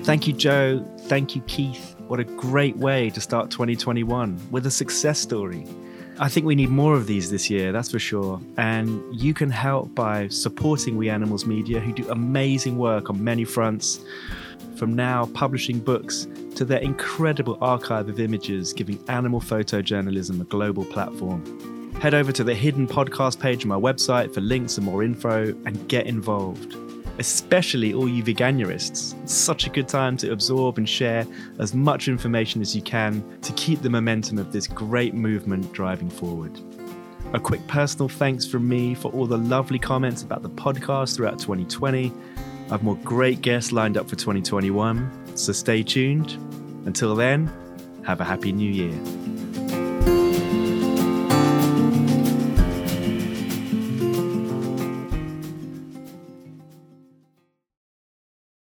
Thank you, Jo. Thank you, Keith. What a great way to start 2021 with a success story. I think we need more of these this year, that's for sure. And you can help by supporting We Animals Media, who do amazing work on many fronts, from now publishing books to their incredible archive of images, giving animal photojournalism a global platform. Head over to the hidden podcast page on my website for links and more info and get involved especially all you veganuarists. It's such a good time to absorb and share as much information as you can to keep the momentum of this great movement driving forward. A quick personal thanks from me for all the lovely comments about the podcast throughout 2020. I've more great guests lined up for 2021, so stay tuned. Until then, have a happy new year.